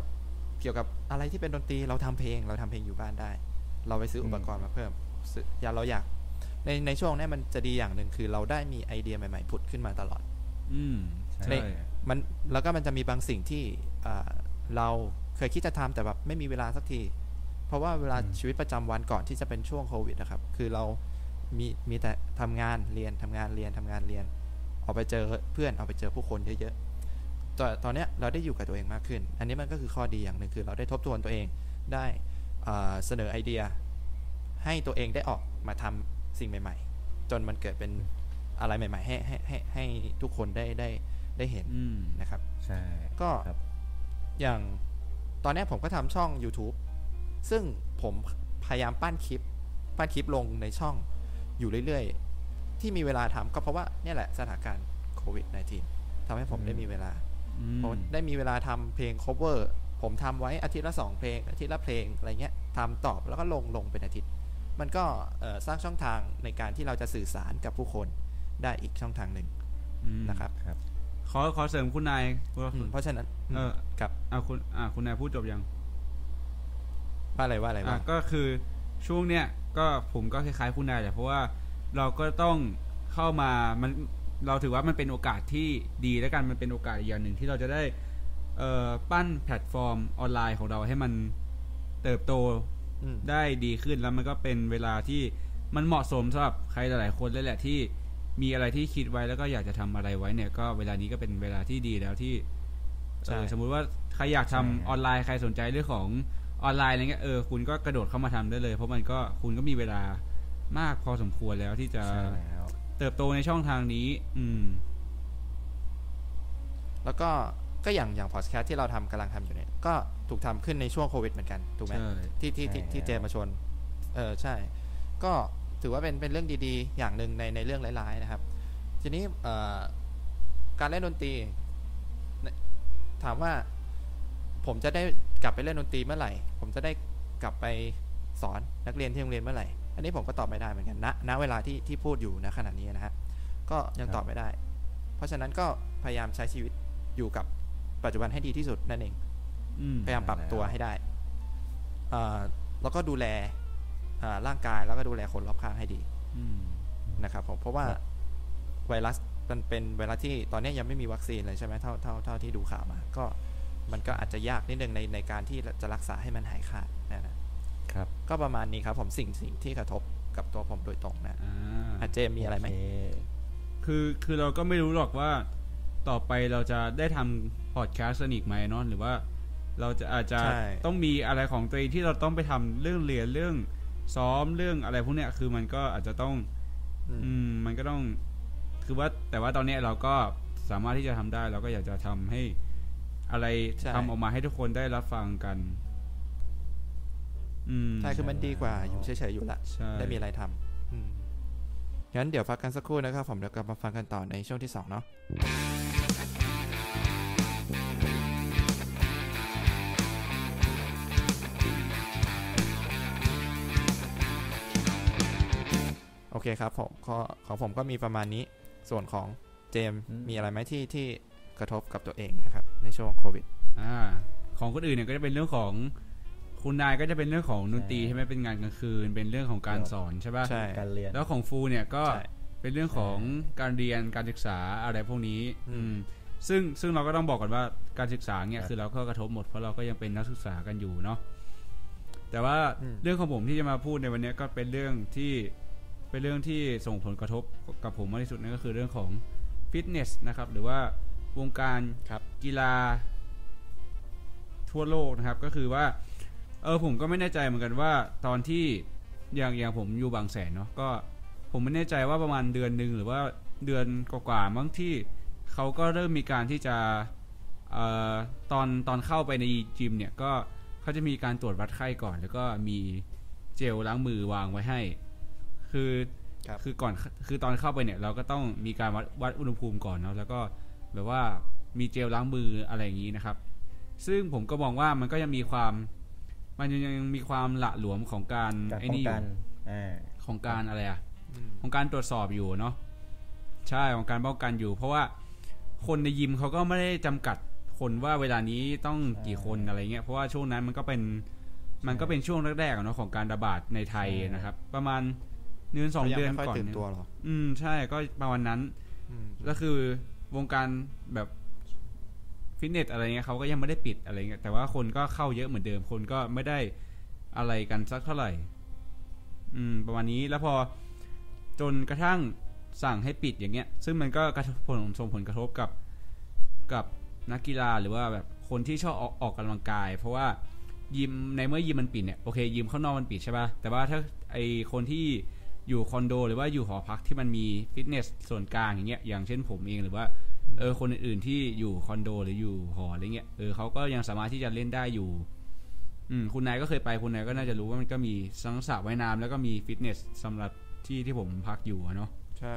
เกี่ยวกับอะไรที่เป็นดนตรีเราทำเพลง เราทำเพลงอยู่บ้านได้ เราไปซื้ออุปกรณ์มาเพิ่มซื้ออย่าเราอยาก ในในช่วงนี้มันจะดีอย่างหนึ่งคือเราได้มีไอเดียใหม่ๆผุดขึ้นมาตลอด อืมใช่ใช่มันแล้วก็มันจะมีบางสิ่งที่อ่าเราเคยคิดจะทำแต่แบบไม่มีเวลาสักที เพราะว่าเวลาชีวิตประจำวันก่อนที่จะเป็นช่วงโควิดนะครับ คือเรามีมีแต่ทำงานเรียนทำงานเรียนทำงานเรียน ออกไปเจอเพื่อนออกไปเจอผู้คนเยอะๆตอนตอนเนี้ยเราได้อยู่กับตัวเองมากขึ้น อันนี้มันก็คือข้อดีอย่างหนึ่งคือ เราได้ทบทวนตัวเองได้อ่าเสนอไอเดีย ให้ตัวเองได้ออกมาทำสิ่งใหม่ ๆ จนมันเกิดเป็นอะไรใหม่ ๆ ให้ให้ให้ให้ทุกคนได้ได้ได้เห็นอืมนะครับ ใช่ ก็ครับอย่างตอนเนี้ยผมก็ทำช่อง YouTube ซึ่งผมพยายามปั้นคลิป ปั้นคลิปลงในช่องอยู่เรื่อยๆ ที่มีเวลาทำก็เพราะว่าเนี่ยแหละสถานการณ์โควิด -19 ทำให้ผมได้มีเวลาอืมผมได้มีเวลาทำเพลง cover ผมทำไว้อาทิตย์ละสองเพลง อาทิตย์ละเพลงอะไรเงี้ยทำตอบแล้วก็ลงลงเป็นอาทิตย์ มันก็เอ่อสร้างช่องทางในการที่เราจะสื่อสารกับผู้คนได้อีกช่องทางหนึ่งอืมนะครับครับขอขอเสริมคุณนายว่าอืมเพราะฉะนั้นเออครับอ่าคุณอ่าคุณนายพูดจบยัง ว่าอะไรว่าอะไรอะว่าก็คือช่วงเนี้ยก็ผมก็คล้ายๆคุณนายแหละเพราะว่าเราก็ต้องเข้ามามันเราถือว่ามันเป็นโอกาสที่ดีแล้วกันมันเป็นโอกาสอีกอย่างหนึ่งที่เราจะได้เอ่อปั้นแพลตฟอร์มออนไลน์ของเราให้มันเติบโตอืม ได้ดีขึ้นแล้วมันก็เป็นเวลาที่มันเหมาะสมสำหรับใครหลายๆคนเลยแหละที่มีอะไรที่คิดไว้แล้วก็อยากจะทำอะไรไว้เนี่ย ก็เวลานี้ก็เป็นเวลาที่ดีแล้วที่ใช่เออสมมุติว่าใครอยากทำใช่ครับออนไลน์ใครสนใจเรื่องของ ออนไลน์อะไรเงี้ยเออคุณก็กระโดดเข้ามาทำได้เลย เพราะมันก็คุณก็มีเวลามากพอสมควรแล้วที่จะใช่แล้วเติบโตในช่องทางนี้ อืม แล้วก็ก็อย่างอย่างพอดแคสต์ที่เราทำกำลังทำอยู่เนี่ย ก็ถูกทำขึ้นในช่วงโควิดเหมือนกันถูกไหมใช่ที่ที่ที่ที่เจมาชวนเออใช่ ก็ถือว่าเป็นเป็นเรื่องดีๆ อย่างหนึ่งในในเรื่องร้ายๆนะครับ ทีนี้เอ่อการเล่นดนตรีเนี่ยถามว่าผมจะได้ กลับไปเล่นดนตรีเมื่อไหร่ ผมจะได้กลับไปสอนนักเรียนที่โรงเรียนเมื่อไหร่ อันนี้ผมก็ตอบไม่ได้เหมือนกันณณเวลาที่ที่พูดอยู่ณขณะนี้นะฮะก็ยังตอบไม่ได้ เพราะฉะนั้นก็พยายามใช้ชีวิตอยู่กับปัจจุบันให้ดีที่สุดนั่นเองอืมพยายามปรับตัวให้ได้เอ่อแล้วก็ดูแลอ่าร่างกายแล้วก็ดูแลคนรอบข้างให้ดีอืมนะครับผมเพราะว่าไวรัสมันเป็นไวรัสที่ตอนนี้ยังไม่มีวัคซีนเลยใช่ไหมเท่าเท่าเท่าที่ดูข่าวมา ก็ มันก็อาจจะยากนิดนึงในในการที่จะรักษาให้มันหายขาดนะนะครับ ก็ประมาณนี้ครับผมสิ่งสิ่งที่กระทบกับตัวผมโดยตรงนะอ่าอาเจมมีอะไรไหมโเคคือคือเราก็ไม่รู้หรอกว่าต่อไปเราจะได้ทำพอดแคสต์อีกไหมเนาะหรือว่าเราจะอาจจะใช่ต้องมีอะไรของตัวเองที่เราต้องไปทำเรื่องเรียนเรื่องซ้อมเรื่องอะไรพวกเนี้ยคือมันก็อาจจะต้อง อืมอืมมันก็ต้อง คือว่าแต่ว่าตอนเนี้ยเราก็สามารถที่จะทำได้ เราก็อยากจะทำให้ อะไรใช่ ทำออกมาให้ทุกคนได้รับฟังกัน อืมใช่คือมันดีกว่าอยู่เฉยๆอยู่ละ ใช่ได้มีอะไรทำอืมงั้นเดี๋ยวพักกันสักครู่นะครับผมเดี๋ยวกลับมาฟังกันต่อในช่วงที่สองเนาะ โอเคครับผมขอของผมก็มีประมาณนี้ ส่วนของเจมส์อืม มีอะไรไหมที่ที่ กระทบกับตัวเองนะครับในช่วงโควิดอ่าของคนอื่นเนี่ยก็จะเป็นเรื่องของคุณนายก็จะเป็นเรื่องของดนตรีใช่ไหมเป็นงานกลางคืน เป็นเรื่องของการสอนใช่ปะใช่การเรียนแล้วของฟูเนี่ยก็ใช่เป็นเรื่องของการเรียนการศึกษาอะไรพวกนี้อืมอืมซึ่งซึ่งเราก็ต้องบอกก่อนว่าการศึกษาเนี่ยครับคือเราก็กระทบหมดเพราะเราก็ยังเป็นนักศึกษากันอยู่เนาะแต่ว่าอืมเรื่องของผมที่จะมาพูดในวันเนี้ยก็เป็นเรื่องที่เป็นเรื่องที่ส่งผลกระทบกับผมมากที่สุดนั่นก็คือเรื่องของฟิตเนสนะครับหรือว่า วงการครับกีฬา ทั่วโลกนะครับ ก็คือว่า เออผมก็ไม่แน่ใจเหมือนกันว่า ตอนที่อย่างอย่างผมอยู่บางแสนเนาะก็ผมไม่แน่ใจว่าประมาณเดือนหนึ่งหรือว่าเดือนกว่าๆมั้งที่เขาก็เริ่มมีการที่จะเอ่อตอนตอนเข้าไปในจิมเนี่ยก็เขาจะมีการตรวจวัดไข้ก่อน แล้วก็มีเจลล้างมือวางไว้ให้ คือครับคือก่อนคือตอนเข้าไปเนี่ย เราก็ต้องมีการวัดวัดอุณหภูมิก่อนเนาะแล้วก็ แบบว่ามีเจลล้างมืออะไรอย่างนี้นะครับ ซึ่งผมก็มองว่ามันก็ยังมีความ มันยังมีความหละหลวมของการการไอ้ป้องนี่อกัยู่นอ่าของการอะไรอะอืมของการตรวจสอบอยู่เนาะใช่ของการป้องกันอยู่ เพราะว่าคนในยิมเขาก็ไม่ได้จำกัดคนว่าเวลานี้ต้องกี่คนอะไรเงี้ยเพราะว่าช่วงนั้นมันก็เป็นมันก็เป็นช่วงแรกๆอะเนาะของการระบาดในไทยนะครับ ประมาณเดือนสองขายัเดือนไม่ค่อยก่อนตื่นเนี่ยตัวหรอกอืมใช่ก็ประมาณนั้นอืมก็คือ วงการแบบฟิตเนสอะไรเงี้ยเขาก็ยังไม่ได้ปิดอะไรเงี้ยแต่ว่าคนก็เข้าเยอะเหมือนเดิม คนก็ไม่ได้อะไรกันสักเท่าไหร่ อืม ประมาณนี้แล้วพอจนกระทั่งสั่งให้ปิดอย่างเงี้ย ซึ่งมันก็กระทบผลส่งผลกระทบกับกับนักกีฬาหรือว่าแบบคนที่ชอบออกออกกำลังกาย เพราะว่ายิมในเมื่อยิมมันปิดเนี่ยโอเคยิมข้างนอกมันปิดใช่ป่ะแต่ว่าถ้าไอคนที่ อยู่คอนโด หรือว่าอยู่หอพักที่มันมีฟิตเนสส่วนกลางอย่างเงี้ยอย่างเช่นผมเองหรือว่าเออคนอื่นๆที่อยู่คอนโดหรืออยู่หออะไรเงี้ยเออเขาก็ยังสามารถที่จะเล่นได้อยู่อืมคุณนายก็เคยไปคุณนายก็น่าจะรู้ว่ามันก็มีทั้งสระว่ายน้ำแล้วก็มีฟิตเนสสำหรับที่ที่ผมพักอยู่อะเนาะใช่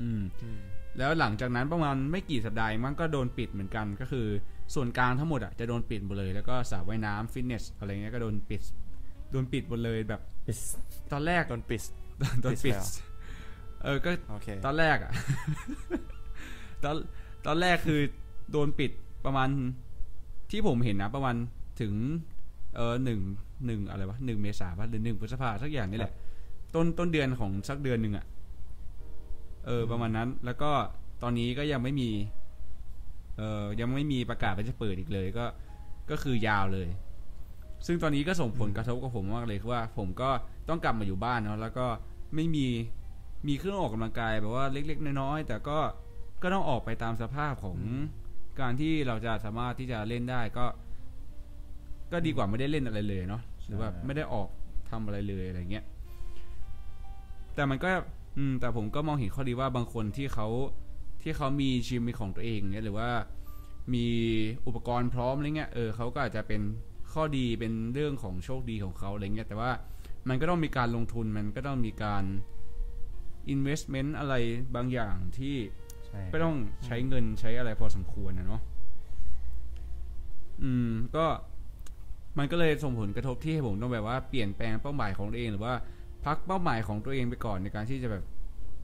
อืมอืมแล้วหลังจากนั้นประมาณไม่กี่สัปดาห์มันก็โดนปิดเหมือนกันก็คือ ส่วนกลางทั้งหมดอะจะโดนปิดหมดเลยแล้วก็สระว่ายน้ำฟิตเนสอะไรเงี้ยก็โดนปิดโดนปิดหมดเลยแบบปิดตอนแรกโดนปิด โดนปิดแล้วเออ ก็โอเคตอนแรกอะ ตอนตอนแรกคือโดนปิดประมาณที่ผมเห็นนะประมาณถึง เออหนึ่งหนึ่งอะไรวะหนึ่งเมษาป่ะหรือหนึ่งพฤษภาสักอย่างนี่แหละ ต้นต้นเดือนของสักเดือนหนึ่งอะ เออ ประมาณนั้น แล้วก็ตอนนี้ก็ยังไม่มี เออยังไม่มีประกาศว่าจะเปิดอีกเลย ก็ ก็คือยาวเลย ซึ่งตอนนี้ก็ส่งผลกระทบกับผมมากเลยคือว่า ผมก็ต้องกลับมาอยู่บ้านเนาะแล้วก็ ไม่มีมีเครื่องออกกำลังกายแบบว่าเล็ก ๆ น้อยๆแต่ก็ก็ต้องออกไปตามสภาพของการที่เราจะสามารถที่จะเล่นได้ก็ ก็ดีกว่าไม่ได้เล่นอะไรเลยเนาะหรือว่าไม่ได้ออกทำอะไรเลยอะไรเงี้ยแต่มันก็ อืม แต่ผมก็มองเห็นข้อดีว่าบางคนที่เขาที่เขามีชิมมีของตัวเองเนี่ยหรือว่ามีอุปกรณ์พร้อมอะไรเงี้ยเออเขาก็อาจจะเป็นข้อดีเป็นเรื่องของโชคดีของเขาอะไรเงี้ยแต่ว่า มันก็ต้องมีการลงทุนมันก็ต้องมีการ investment อะไรบางอย่างที่ใช่ก็ต้องใช้เงินใช้อะไรพอสมควรนะเนาะอืม ก็มันก็เลยส่งผลกระทบที่ให้ผมต้องแบบว่าเปลี่ยนแปลงเป้าหมายของตัวเอง หรือว่าพักเป้าหมายของตัวเองไปก่อนในการที่จะแบบ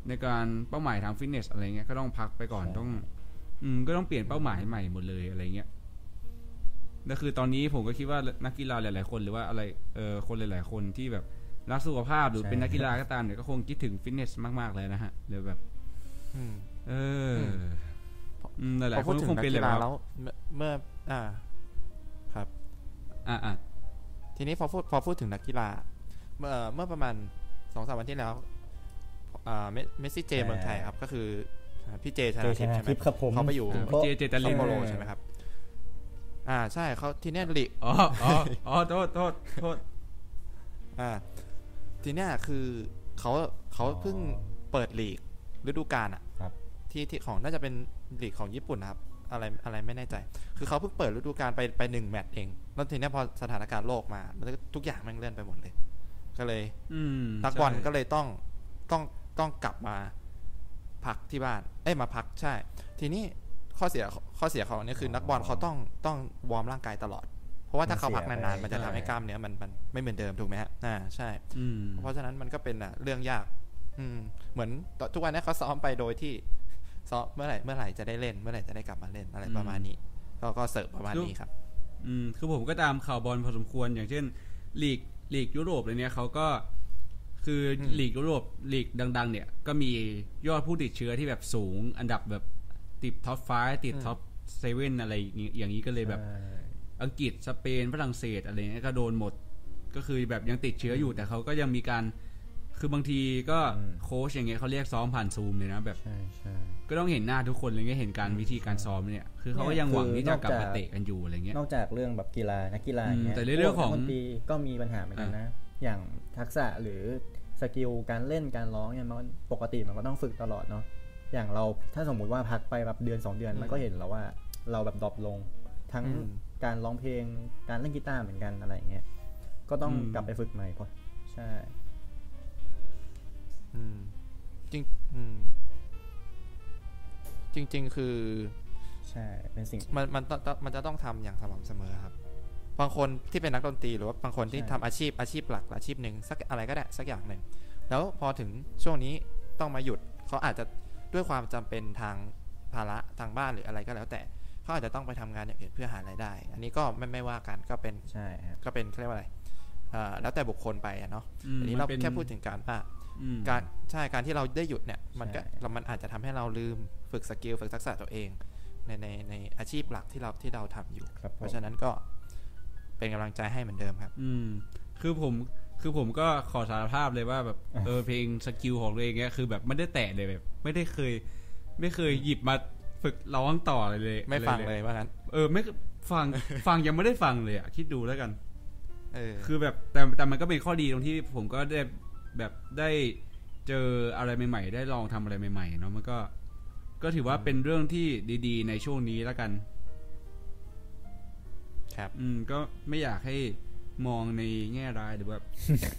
ในการเป้าหมายทางฟิตเนสอะไรเงี้ยก็ต้องพักไปก่อนต้อง อืมก็ต้องเปลี่ยนเป้าหมายใหม่หมดเลยอะไรเงี้ย แล้วคือตอนนี้ผมก็คิดว่านักกีฬาหลาย ๆ คนหรือว่าอะไรเออคนหลาย ๆ คนที่แบบรักสุขภาพหรือเป็นนักกีฬาก็ตามเนี่ยก็คงคิดถึงฟิตเนสมาก ๆ เลยนะฮะหรือแบบอืมเอออืมอืมหลายพอๆคพูดนถึงคงนักเป็นเลกียฬาว่าแล้วเมื่อเมื่อ อ่า ครับ อะอะทีนี้พอพูดพอพูดถึงนักกีฬา เมื่อเมื่อประมาณสองสามวันที่แล้วอ่าเมเมสซี่เจเมืองไทยครับ ก็คืออ่าพี่เจชเจนะชทิพย์นะใช่ไหมทิพย์ครับผมเขาไปอยู่ผมเจเจตาซัลิปนโปโรใช่ไหมครับ อ่าใช่เขาทีเนี้ยลีกอ๋ออ๋ออ๋อโทษโทษโทษอ่าทีเนี้ยคือเขาเขาเพิ่งเปิดลีกฤดูกาลอะครับที่ที่ของน่าจะเป็นลีกของญี่ปุ่นนะครับ อะไรอะไรไม่แน่ใจ คือเขาเพิ่งเปิดฤดูกาลไปไปหนึ่งแมตช์เองแล้วทีเนี้ยพอสถานการณ์โลกมาแล้วทุกอย่างแม่งเลื่อนไปหมดเลย ก็เลย อืมนักบอลใช่ก็เลยต้องต้องต้องกลับมาพักที่บ้าน เอ้ยมาพักใช่ ทีนี้ ข้อเสียข้อเสียของอันนี้คือนักบอลเขาต้องต้องวอร์มร่างกายตลอด เพราะว่าถ้าเขาพักนานๆมันจะทำให้กล้ามเนื้อมันมันไม่เหมือนเดิมถูกไหมฮะอ่าใช่อืมเพราะฉะนั้นมันก็เป็นอะเรื่องยาก อืม เหมือนตทุกวันนี้เขาซ้อมไปโดยที่ซ้อมเมื่อไหร่เมื่อไหร่จะได้เล่นเมื่อไหร่จะได้กลับมาเล่นอะไรประมาณนี้ ก็ก็เสิร์ฟประมาณนี้ครับ อืมคือผมก็ตามข่าวบอลพอสมควรอย่างเช่นลีกลีกยุโรปอะไรเนี้ยเขาก็คืออมลีกยุโรปลีกดัง ๆ เนี่ย ก็มียอดผู้ติดเชื้อที่แบบสูงอันดับแบบ ติด top five ติด top seven อะไรอย่างงี้อย่างนี้ก็เลยแบบ อังกฤษสเปนฝรั่งเศสอะไรเงี้ยก็โดนหมด ก็คือแบบยังติดเชื้ออยู่แต่เขาก็ยังมีการคือบางทีก็อืมโค้ชอย่างเงี้ยเขาเรียกซ้อมผ่านซูมเลยนะแบบใช่ใช่ก็ต้องเห็นหน้าทุกคนเลยเงี้ยเห็นการวิธีการซ้อมเนี่ย คือเขาก็ยังหวังที่จะกลับมาเตะกันอยู่อะไรเงี้ยนอกจากเรื่องแบบกีฬานักกีฬาอย่างเงี้ยอืมแต่เรื่องของพวกนักดนตรีก็มีปัญหาเหมือนกันนะ อย่างทักษะหรือ skill การเล่นการร้องเนี่ยมันปกติมันก็ต้องฝึกตลอดเนาะ อย่างเราถ้าสมมุติว่าพักไปแบบเดือนสองเดือนอืมมันก็เห็นแล้วว่าเราแบบดรอปลง ทั้งอืมการร้องเพลงการเล่นกีตาร์เหมือนกันอะไรอย่างเงี้ยก็ต้องอืมกลับไปฝึกใหม่เพราะใช่อืมจริงอืมจริงๆคือ ใช่เป็นสิ่งมันมันต้องต้องมันจะต้องทำอย่างสม่ำเสมอครับ บางคนที่เป็นนักดนตรีหรือว่าบางคนที่ใช่ทำอาชีพอาชีพหลักอาชีพหนึ่งสักอะไรก็ได้สักอย่างหนึ่งแล้วพอถึงช่วงนี้ต้องมาหยุดเขาอาจจะ ด้วยความจำเป็นทางภาระทางบ้านหรืออะไรก็แล้วแต่เขาอาจจะต้องไปทำงานอย่างอื่นเพื่อหารายได้ อันนี้ก็ไม่ไม่ว่ากันก็เป็นใช่ครับก็เป็นเขาเรียกว่าอะไรเอ่อแล้วแต่บุคคลไปอะเนาะอืมอันนี้มัเราป็นแค่พูดถึงการว่าอืมการใช่การที่เราได้หยุดเนี่ยมันก็ใช่เรามันอาจจะทำให้เราลืมฝึกสกิลฝึกทักษะตัวเองในในในอาชีพหลักที่เราที่เราทำอยู่ครับเพราะฉะนั้นก็เป็นกำลังใจให้เหมือนเดิมครับ อืมคือผม คือผมก็ขอสารภาพเลยว่าแบบอะเออเพลง skill ของตัวเองเนี้ยคือแบบไม่ได้แตะเลยแบบไม่ได้เคย ไม่เคยหยิบมาฝึกร้องต่อเลยเลย ไม่ฟังเลยว่างั้น เออไม่ฟังฟังยังไม่ได้ฟังเลยอะคิดดูแล้วกันเออคือแบบแต่แต่มันก็เป็นข้อดีตรงที่ผมก็ได้แบบได้เจออะไรใหม่ ๆ ได้ลองทำอะไรใหม่ๆเนาะมันก็ ก็ถือว่าเป็นเรื่องที่ดี ๆ ในช่วงนี้แล้วกัน ครับ อืม ก็ไม่อยากให้ มองในแง่ร้ายหรือแบบ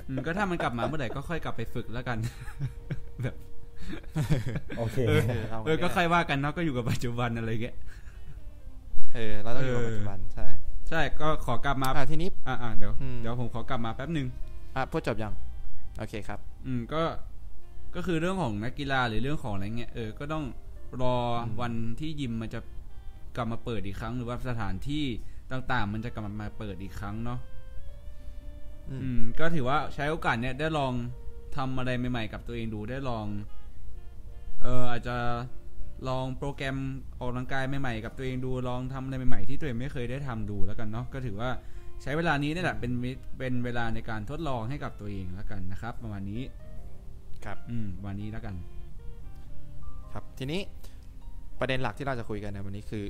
อืมก็ถ้ามันกลับมาเมื่อไหร่ก็ค่อยกลับไปฝึกแล้วกันแบบโอเคเออเออเอาเออก็ใครว่ากันเนาะก็อยู่กับปัจจุบันอะไรเงี้ยเออเราต้องอยู่กับเออปัจจุบันใช่ ใช่ก็ขอกลับมาอะทีนี้อ่าอ่าเดี๋ยวอืมเดี๋ยวผมขอกลับมาแป๊บหนึ่งอะพูดจบยังโอเคครับ อืมก็ก็คือเรื่องของนักกีฬาหรือเรื่องของอะไรเงี้ยเออก็ต้องรออมวันที่ยิมมันจะกลับมาเปิดอีกครั้ง หรือว่าสถานที่ต่างๆ มันจะกลับมาเปิดอีกครั้งเนาะ อืมอืม ก็ถือว่าใช้โอกาสเนี้ยได้ลองทำอะไรใหม่ ๆ กับตัวเองดูได้ลอง เอออาจจะลองโปรแกรมออกกำลังกายใหม่ๆกับตัวเองดูลองทำอะไรใหม่ๆที่ตัวเองไม่เคยได้ทำดูแล้วกันเนาะก็ถือว่าใช้เวลานี้นี่แหละเป็นวิเป็นเวลาในการทดลองให้กับตัวเองแล้วกันนะครับ ประมาณนี้ ครับ อืมวันนี้แล้วกัน ครับทีนี้ประเด็นหลักที่เราจะคุยกันในวันนี้คือ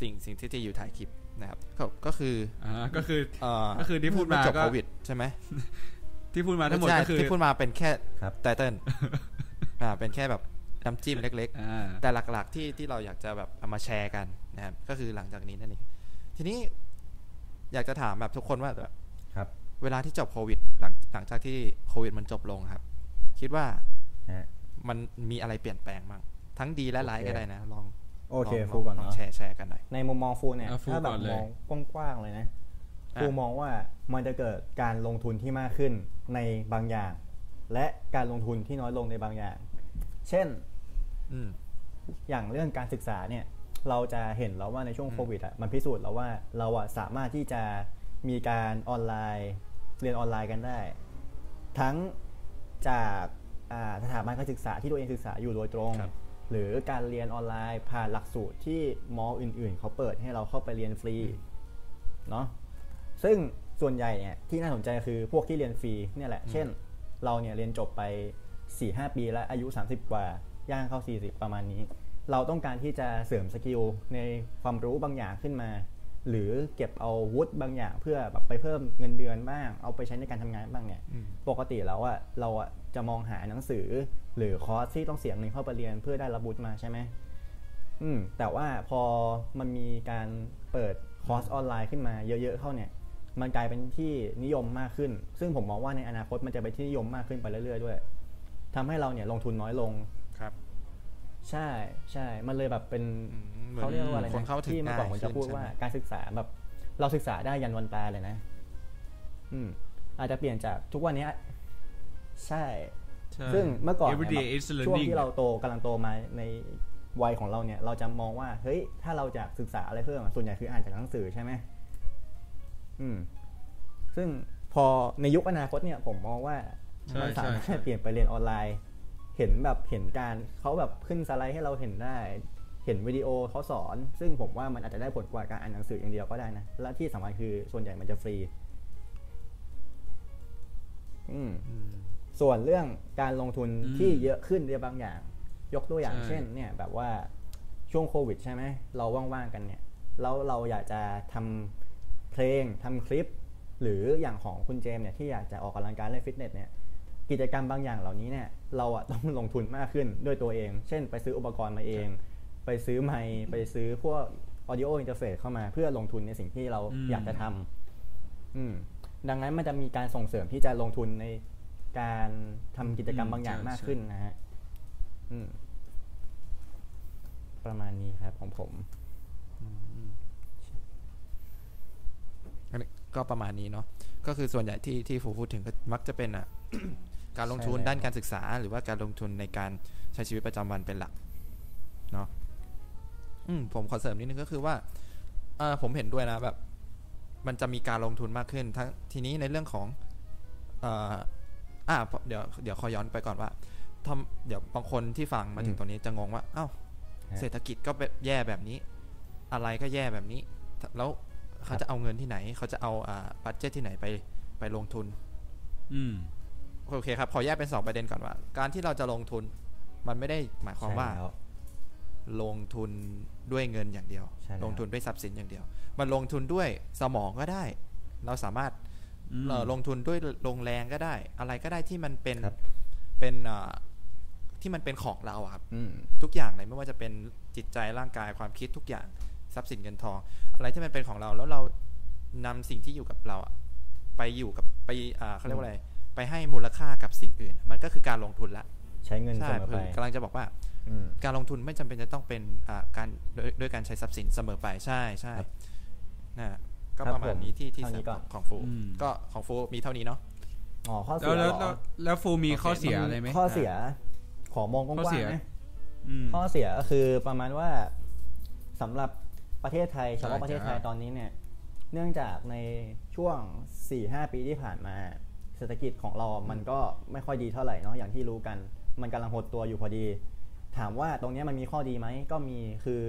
สิ่งสิ่งที่จะอยู่ถ่ายคลิป นะครับก็ก็คืออ่าก็คือเอ่อก็คือที่พูดมาจบก็โควิดใช่ไหมที่พูดมาทั้งหมดไใช่ก็คือที่พูดมาเป็นแค่ครับไตเติ้ลอ่าเป็นแค่แบบน้ำจิ้มเล็กๆอ่าแต่หลักๆที่ที่เราอยากจะแบบเอามาแชร์กันนะครับ ก็คือหลังจากนี้นั่นเองทีนี้อยากจะถามแบบทุกคนว่าแบบครับ เวลาที่จบโควิด หลังหลังจากที่โควิดมันจบลงครับ คิดว่าฮะมันมีอะไรเปลี่ยนแปลงบ้างทั้งดีและร้ายโอเคก็ได้นะ ลอง โอเคลงฟูก่อนลองเนาะแชร์แชร์กันหน่อยในมุมมองฟูเนี่ยเอาฟูถ้าแบก่บอนเลมยองกว้างๆเลยนะฟูมองว่ามันจะเกิดการลงทุนที่มากขึ้นในบางอย่าง และการลงทุนที่น้อยลงในบางอย่าง เช่นอืมอย่างเรื่องการศึกษาเนี่ย เราจะเห็นแล้วว่าในช่วงอืมโควิดอะมันพิสูจน์แล้วว่าเราอะสามารถที่จะมีการออนไลน์เรียนออนไลน์กันได้ ทั้งจากอ่าสถาบันการศึกษาที่ตัวเองศึกษาอยู่โดยตรงครับ หรือการเรียนออนไลน์ผ่านหลักสูตรที่มออื่น ๆ เขาเปิดให้เราเข้าไปเรียนฟรีเนาะซึ่งส่วนใหญ่เนี่ยที่น่าสนใจคือพวกที่เรียนฟรีเนี่ยแหละ เช่น เราเนี่ยเรียนจบไป4-5ปีแล้วอายุ 30 กว่าย่างเข้า 40 ประมาณนี้ เราต้องการที่จะเสริม skill ในความรู้บางอย่างขึ้นมา หรือเก็บเอาวุฒิบางอย่าง เพื่อแบบไปเพิ่มเงินเดือนบ้าง เอาไปใช้ในการทำงานบ้างเนี่ยอืมปกติแล้วอะเราอะจะมองหาหนังสือ หรือคอร์สที่ต้องเสียเงินเข้าไปเรียนเพื่อได้รับวุฒิมาใช่ไหมอืมแต่ว่าพอมันมีการเปิดคอร์สออนไลน์ขึ้นมาเยอะๆเข้าเนี่ย มันกลายเป็นที่นิยมมากขึ้น ซึ่งผมมองว่าในอนาคตมันจะเป็นที่นิยมมากขึ้นไปเรื่อยๆด้วยทำให้เราเนี่ยลงทุนน้อยลงครับ ใช่ใช่มันเลยแบบเป็นอืมหมือนเขาเรียกว่าอะไรคนนะเข้าถึงที่เมื่อก่อนผมจะง่ยพูดขึ้นว่าใช่ไหมการศึกษาแบบเราศึกษาได้ยันวันตายเลยนะ อืม อาจจะเปลี่ยนจากทุกวันเนี้ยใช่ใช่ ซึ่งเมื่อก่อนเนี่ย everyday แบบ is ช่วง learning ที่เราโตกำลังโตมาในวัยของเราเนี่ย เราจะมองว่า เฮ้ย ถ้าเราจะศึกษาอะไรเพิ่มอะส่วนใหญ่คืออ่านจากหนังสือใช่ไหมอืม ซึ่งพอในยุคอนาคตเนี่ย ผมมองว่าใช่มันสามารถใช่เปลี่ยนไปเรียนออนไลน์ เห็นแบบเห็นการเขาแบบขึ้นสไลด์ให้เราเห็นได้ เห็นวิดีโอเขาสอน ซึ่งผมว่ามันอาจจะได้ผลกว่าการอ่านหนังสืออย่างเดียวก็ได้นะ และที่สำคัญคือส่วนใหญ่มันจะฟรี อืมอืมส่วนเรื่องการลงทุนอืมที่เยอะขึ้นในบางอย่าง ยกตัวอย่างใช่เช่น เนี่ย แบบว่าช่วงโควิดใช่ไหมเราว่างๆกันเนี่ยแล้วเราอยากจะทำเพลงทำคลิป หรืออย่างของคุณเจมส์เนี่ยที่อยากจะออกกำลังกายเล่นฟิตเนสเนี่ย กิจกรรมบางอย่างเหล่านี้เนี่ยเราอะต้องลงทุนมากขึ้นด้วยตัวเอง เช่น ไปซื้ออุปกรณ์มาเอง ไปซื้อไมค์ไปซื้อพวก audio interface เข้ามาเพื่อลงทุนในสิ่งที่เราอืมอยากจะทำอืมดังนั้นมันจะมีการส่งเสริมที่จะลงทุนในการทำกิจกรรมบางอย่างมากขึ้นนะฮะอืมประมาณนี้ครับของผมอันนี้ก็ประมาณนี้เนาะก็คือส่วนใหญ่ที่ที่ฟูพูดถึงก็มักจะเป็นอะ การลงทุนใช่แล้วด้านการศึกษา หรือว่าการลงทุนในการใช้ชีวิตประจำวันเป็นหลักเนาะอืมผมขอเสริมนิดนึงก็คือว่าเออผมเห็นด้วยนะแบบ มันจะมีการลงทุนมากขึ้นทั้งทีนี้ในเรื่องของเอ่ออ่าเดี๋ยวเดี๋ยวขอย้อนไปก่อนว่าทำเดี๋ยวบางคนที่ฟังมาถึงตรงนี้จะงงว่าอ้าวฮะเศรษฐกิจก็แบบแย่แบบนี้ อะไรก็แย่แบบนี้ แล้วเขาจะเอาเงินที่ไหน เขาจะเอาอ่าบัตเจตที่ไหนไปไปลงทุน อืม โอเคครับ ขอแยกเป็นสองประเด็นก่อนว่า การที่เราจะลงทุนมันไม่ได้หมายความว่าใช่แล้วลงทุนด้วยเงินอย่างเดียวใช่แล้วลงทุนด้วยทรัพย์สินอย่างเดียว มันลงทุนด้วยสมองก็ได้ เราสามารถอืมเอ่อลงทุนด้วยลงแรงก็ได้ อะไรก็ได้ที่มันเป็นครับเป็นอ่าที่มันเป็นของเราอะครับอืมทุกอย่างเลยไม่ว่าจะเป็นจิตใจร่างกายความคิดทุกอย่างทรัพย์สินเงินทอง อะไรที่มันเป็นของเราแล้วเรานำสิ่งที่อยู่กับเราอะไปอยู่กับไปอ่าเขาเรียกว่าอะไร ไปให้มูลค่ากับสิ่งอื่น มันก็คือการลงทุนละใช้เงินเสใช่มอคืไปอกำลังจะบอกว่าอืมการลงทุนไม่จำเป็นจะต้องเป็นอ่าการด้วยด้วยการใช้ทรัพย์สินเสมอไปใช่ใช่ครับนะก็ครับประมาณนี้ที่ที่เท่านี้สำหก่รัอนบของฟูอืมก็ของฟูมีเท่านี้เนาะอ๋อข้อแล้เสีวยแล้วเหรแล้วอแล้วฟูมีโอเคข้อเสียอะไรไหมข้อเสีย ขอมองกข้อว้าเสีงยๆนะอืมข้อเสียก็คือประมาณว่าสำหรับประเทศไทยเฉพาะใช่ประเทศไทยใช่ตอนนี้เนี่ย เนื่องจากในช่วง4-5ปีที่ผ่านมา เศรษฐกิจของเรา มันก็ไม่ค่อยดีเท่าไหร่เนาะอย่างที่รู้กัน มันกำลังหดตัวอยู่พอดี ถามว่าตรงเนี้ยมันมีข้อดีไหมก็มีคือ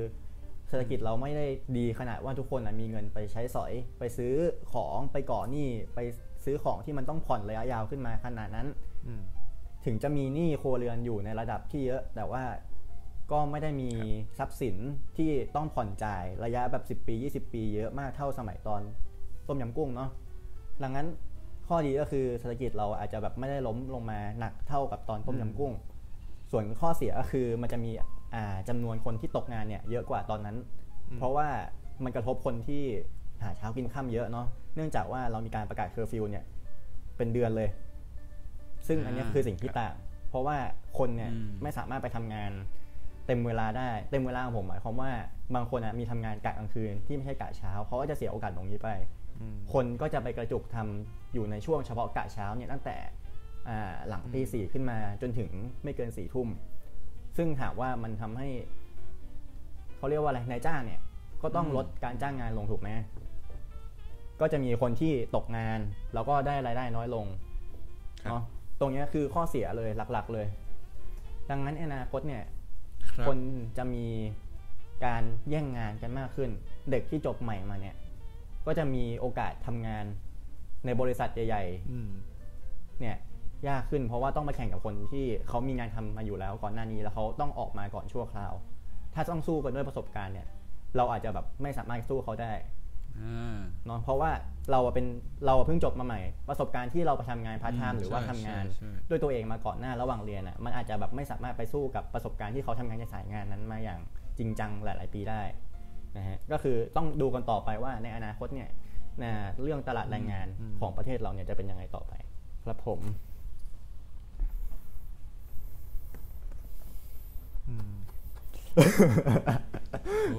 เศรษฐกิจเราไม่ได้ดีขนาดว่าทุกคนนะมีเงินไปใช้สอย ไปซื้อของไปก่อหนี้ไปซื้อของที่มันต้องผ่อนระยะยาวขึ้นมาขนาดนั้นอืมถึงจะมีหนี้ครัวเรือนอยู่ในระดับที่เยอะ แต่ว่าก็ไม่ได้มีทรัพย์สินที่ต้องผ่อนจ่ายระยะแบบ 10 ปี 20 ปี เยอะมากเท่าสมัยตอนต้มยำกุ้งเนาะดังนั้น ข้อดีก็คือเศรษฐกิจเราอาจจะแบบไม่ได้ล้มลงมาหนักเท่ากับตอนต้มยำกุ้ง ส่วนข้อเสียก็คือมันจะมีอ่าจำนวนคนที่ตกงานเนี่ยเยอะกว่าตอนนั้น เพราะว่ามันกระทบคนที่หาเช้ากินค่ำเยอะเนาะเนื่องจากว่าเรามีการประกาศเคอร์ฟิวเนี่ยเป็นเดือนเลย ซึ่งอันเนี้ยอ่าคือสิ่งที่ต่าง เพราะว่าคนเนี่ยอืมไม่สามารถไปทำงาน เต็มเวลาได้เต็มเวลาของผมหมายความว่าบางคนอะมีทำงานกะกลางคืนที่ไม่ใช่กะเช้าเขาก็จะเสียโอกาสตรงนี้ไปอืม คนก็จะไปกระจุกทำอยู่ในช่วงเฉพาะกะเช้าเนี่ยตั้งแต่อ่าหลังตีสี่ขึ้นมาจนถึงไม่เกินสี่ทุ่ม ซึ่งถามว่ามันทำให้เขาเรียกว่าอะไรนายจ้างเนี่ยก็ต้องอืมลดการจ้างงานลงถูกไหมก็จะมีคนที่ตกงาน แล้วก็ได้รายได้น้อยลงครับเนาะตรงเนี้ยคือข้อเสียเลยหลัก ๆเลย ดังนั้นในอนาคตเนี่ยครับคนจะมีการแย่งงานกันมากขึ้น เด็กที่จบใหม่มาเนี่ย ก็จะมีโอกาสทำงานในบริษัทใหญ่อืมๆเนี่ยยากขึ้นเพราะว่าต้องมาแข่งกับคนที่เขามีงานทำมาอยู่แล้วก่อนหน้านี้แล้วเขาต้องออกมาก่อนชั่วคราว ถ้าต้องสู้กันด้วยประสบการณ์เนี่ย เราอาจจะแบบไม่สามารถสู้เขาได้อ่าเนาะเพราะว่าเราอะเป็นเราอะเพิ่งจบมาใหม่ ประสบการณ์ที่เราไปทำงานพาร์ทไทอืม์มหรือว่าใช่ทำงานใช่ใช่ด้วยตัวเองมาก่อนหน้าระหว่างเรียนอะมันอาจจะแบบไม่สามารถไปสู้กับประสบการณ์ที่เขาทำงานในสายงานนั้นมาอย่างจริงจังหลาย ๆ ปีได้ นะฮะก็คือต้องดูกันต่อไปว่าในอนาคตเนี่ยนะเรื่องตลาดแรงงานอืมของประเทศเราเนี่ยจะเป็นยังไงต่อไป ครับผมอืม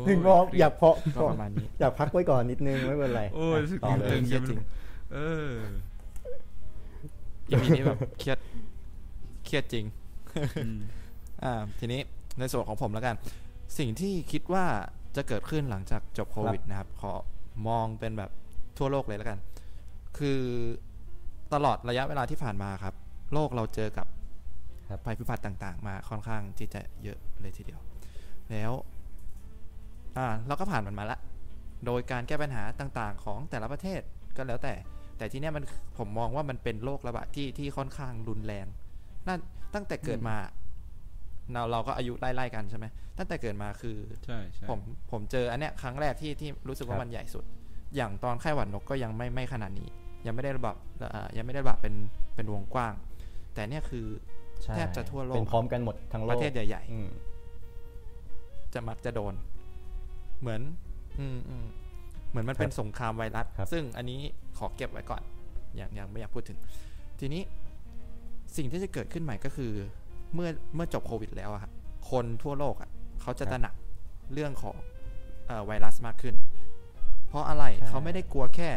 ถึงบอกอยากเพาะก็ประมาณนี้อยากพักไว้ก่อนนิดนึงไม่เป็นไรโอ้ยรู้สึกต่อเลยตึงเครียดจริงเอออีพีนี้แบบเครียดเครียดจริงอืมอ่าทีนี้ในส่วนของผมแล้วกัน สิ่งที่คิดว่า จะเกิดขึ้นหลังจากจบโควิดนะครับ ขอมองเป็นแบบทั่วโลกเลยแล้วกัน คือตลอดระยะเวลาที่ผ่านมาครับ โลกเราเจอกับครับภัยพิบัติต่างๆ มาค่อนข้างที่จะเยอะเลยทีเดียว แล้วอ่าเราก็ผ่านมันมาละ โดยการแก้ปัญหาต่างๆ ของแต่ละประเทศก็แล้วแต่ แต่ที่เนี้ยมันผมมองว่ามันเป็นโรคระบาดที่ที่ค่อนข้างรุนแรงนั่นตั้งแต่เกิดมา เราเราก็อายุไล่ๆกันใช่ไหมตั้งแต่เกิดมาคือใช่ใช่ผมผมเจออันเนี้ยครั้งแรกที่ที่รู้สึกว่าครับมันใหญ่สุด อย่างตอนไข้หวัดนกก็ยังไม่ไม่ขนาดนี้ ยังไม่ได้ระบาดเอ่อยังไม่ได้ระบาดเป็นเป็นวงกว้าง แต่เนี่ยคือใช่แทบจะทั่วโลกเป็นพร้อมกันหมดทั้งโลปกระเทศใหญ่อืมๆจะมักจะโดน เหมือน อืมอืมเหมือนมันเป็นสงครามไวรัสครับซึ่งอันนี้ขอเก็บไว้ก่อนยังยังไม่อยากพูดถึง ทีนี้สิ่งที่จะเกิดขึ้นใหม่ก็คือ เมื่อเมื่อจบโควิดแล้วอะครับคนทั่วโลกอะเขาจะตระหนักเรื่องของเออไวรัสมากขึ้น เพราะอะไรใช่เขาไม่ได้กลัวแค่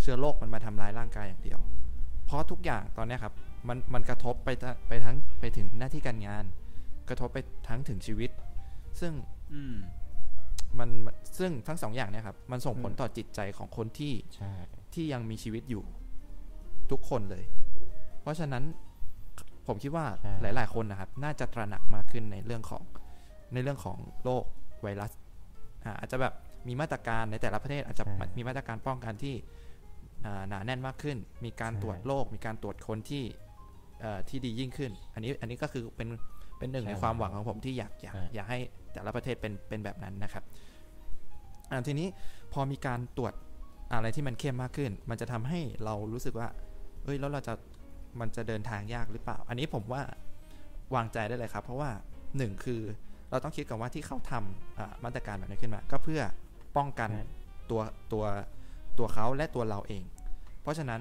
เชื้อโรคมันมาทำร้ายร่างกายอย่างเดียว เพราะทุกอย่างตอนเนี้ยครับมันมันกระทบไปทะไปทั้งไปถึงหน้าที่การงาน กระทบไปทั้งถึงชีวิต ซึ่งอืมมันมันซึ่งทั้งสองอย่างเนี่ยครับ มันส่งผลต่อจิตใจของคนที่ใช่ที่ยังมีชีวิตอยู่ ทุกคนเลย เพราะฉะนั้น ผมคิดว่าใช่หลาย ๆ คนนะครับ น่าจะตระหนักมากขึ้นในเรื่องของในเรื่องของโรคไวรัสอ่าอาจจะแบบมีมาตรการในแต่ละประเทศอาจจะมีมาตรการป้องกันที่อ่าหนาแน่นมากขึ้น มีการตรวจโรค มีการตรวจคนที่เอ่อที่ดียิ่งขึ้น อันนี้อันนี้ก็คือเป็นเป็นหนึ่งในความหวังของผมที่อยากอยากอยากให้แต่ละประเทศเป็นเป็นแบบนั้นนะครับอ่าทีนี้พอมีการตรวจอะไรที่มันเข้มมากขึ้น มันจะทำให้เรารู้สึกว่าเอ้ยแล้วเราจะ มันจะเดินทางยากหรือเปล่า อันนี้ผมว่าวางใจได้เลยครับ เพราะว่าหนึ่งคือเราต้องคิดกันว่าที่เขาทำอ่ามาตรการแบบนี้ขึ้นมา ก็เพื่อป้องกันใช่ตัวตัวตัวเขาและตัวเราเอง เพราะฉะนั้น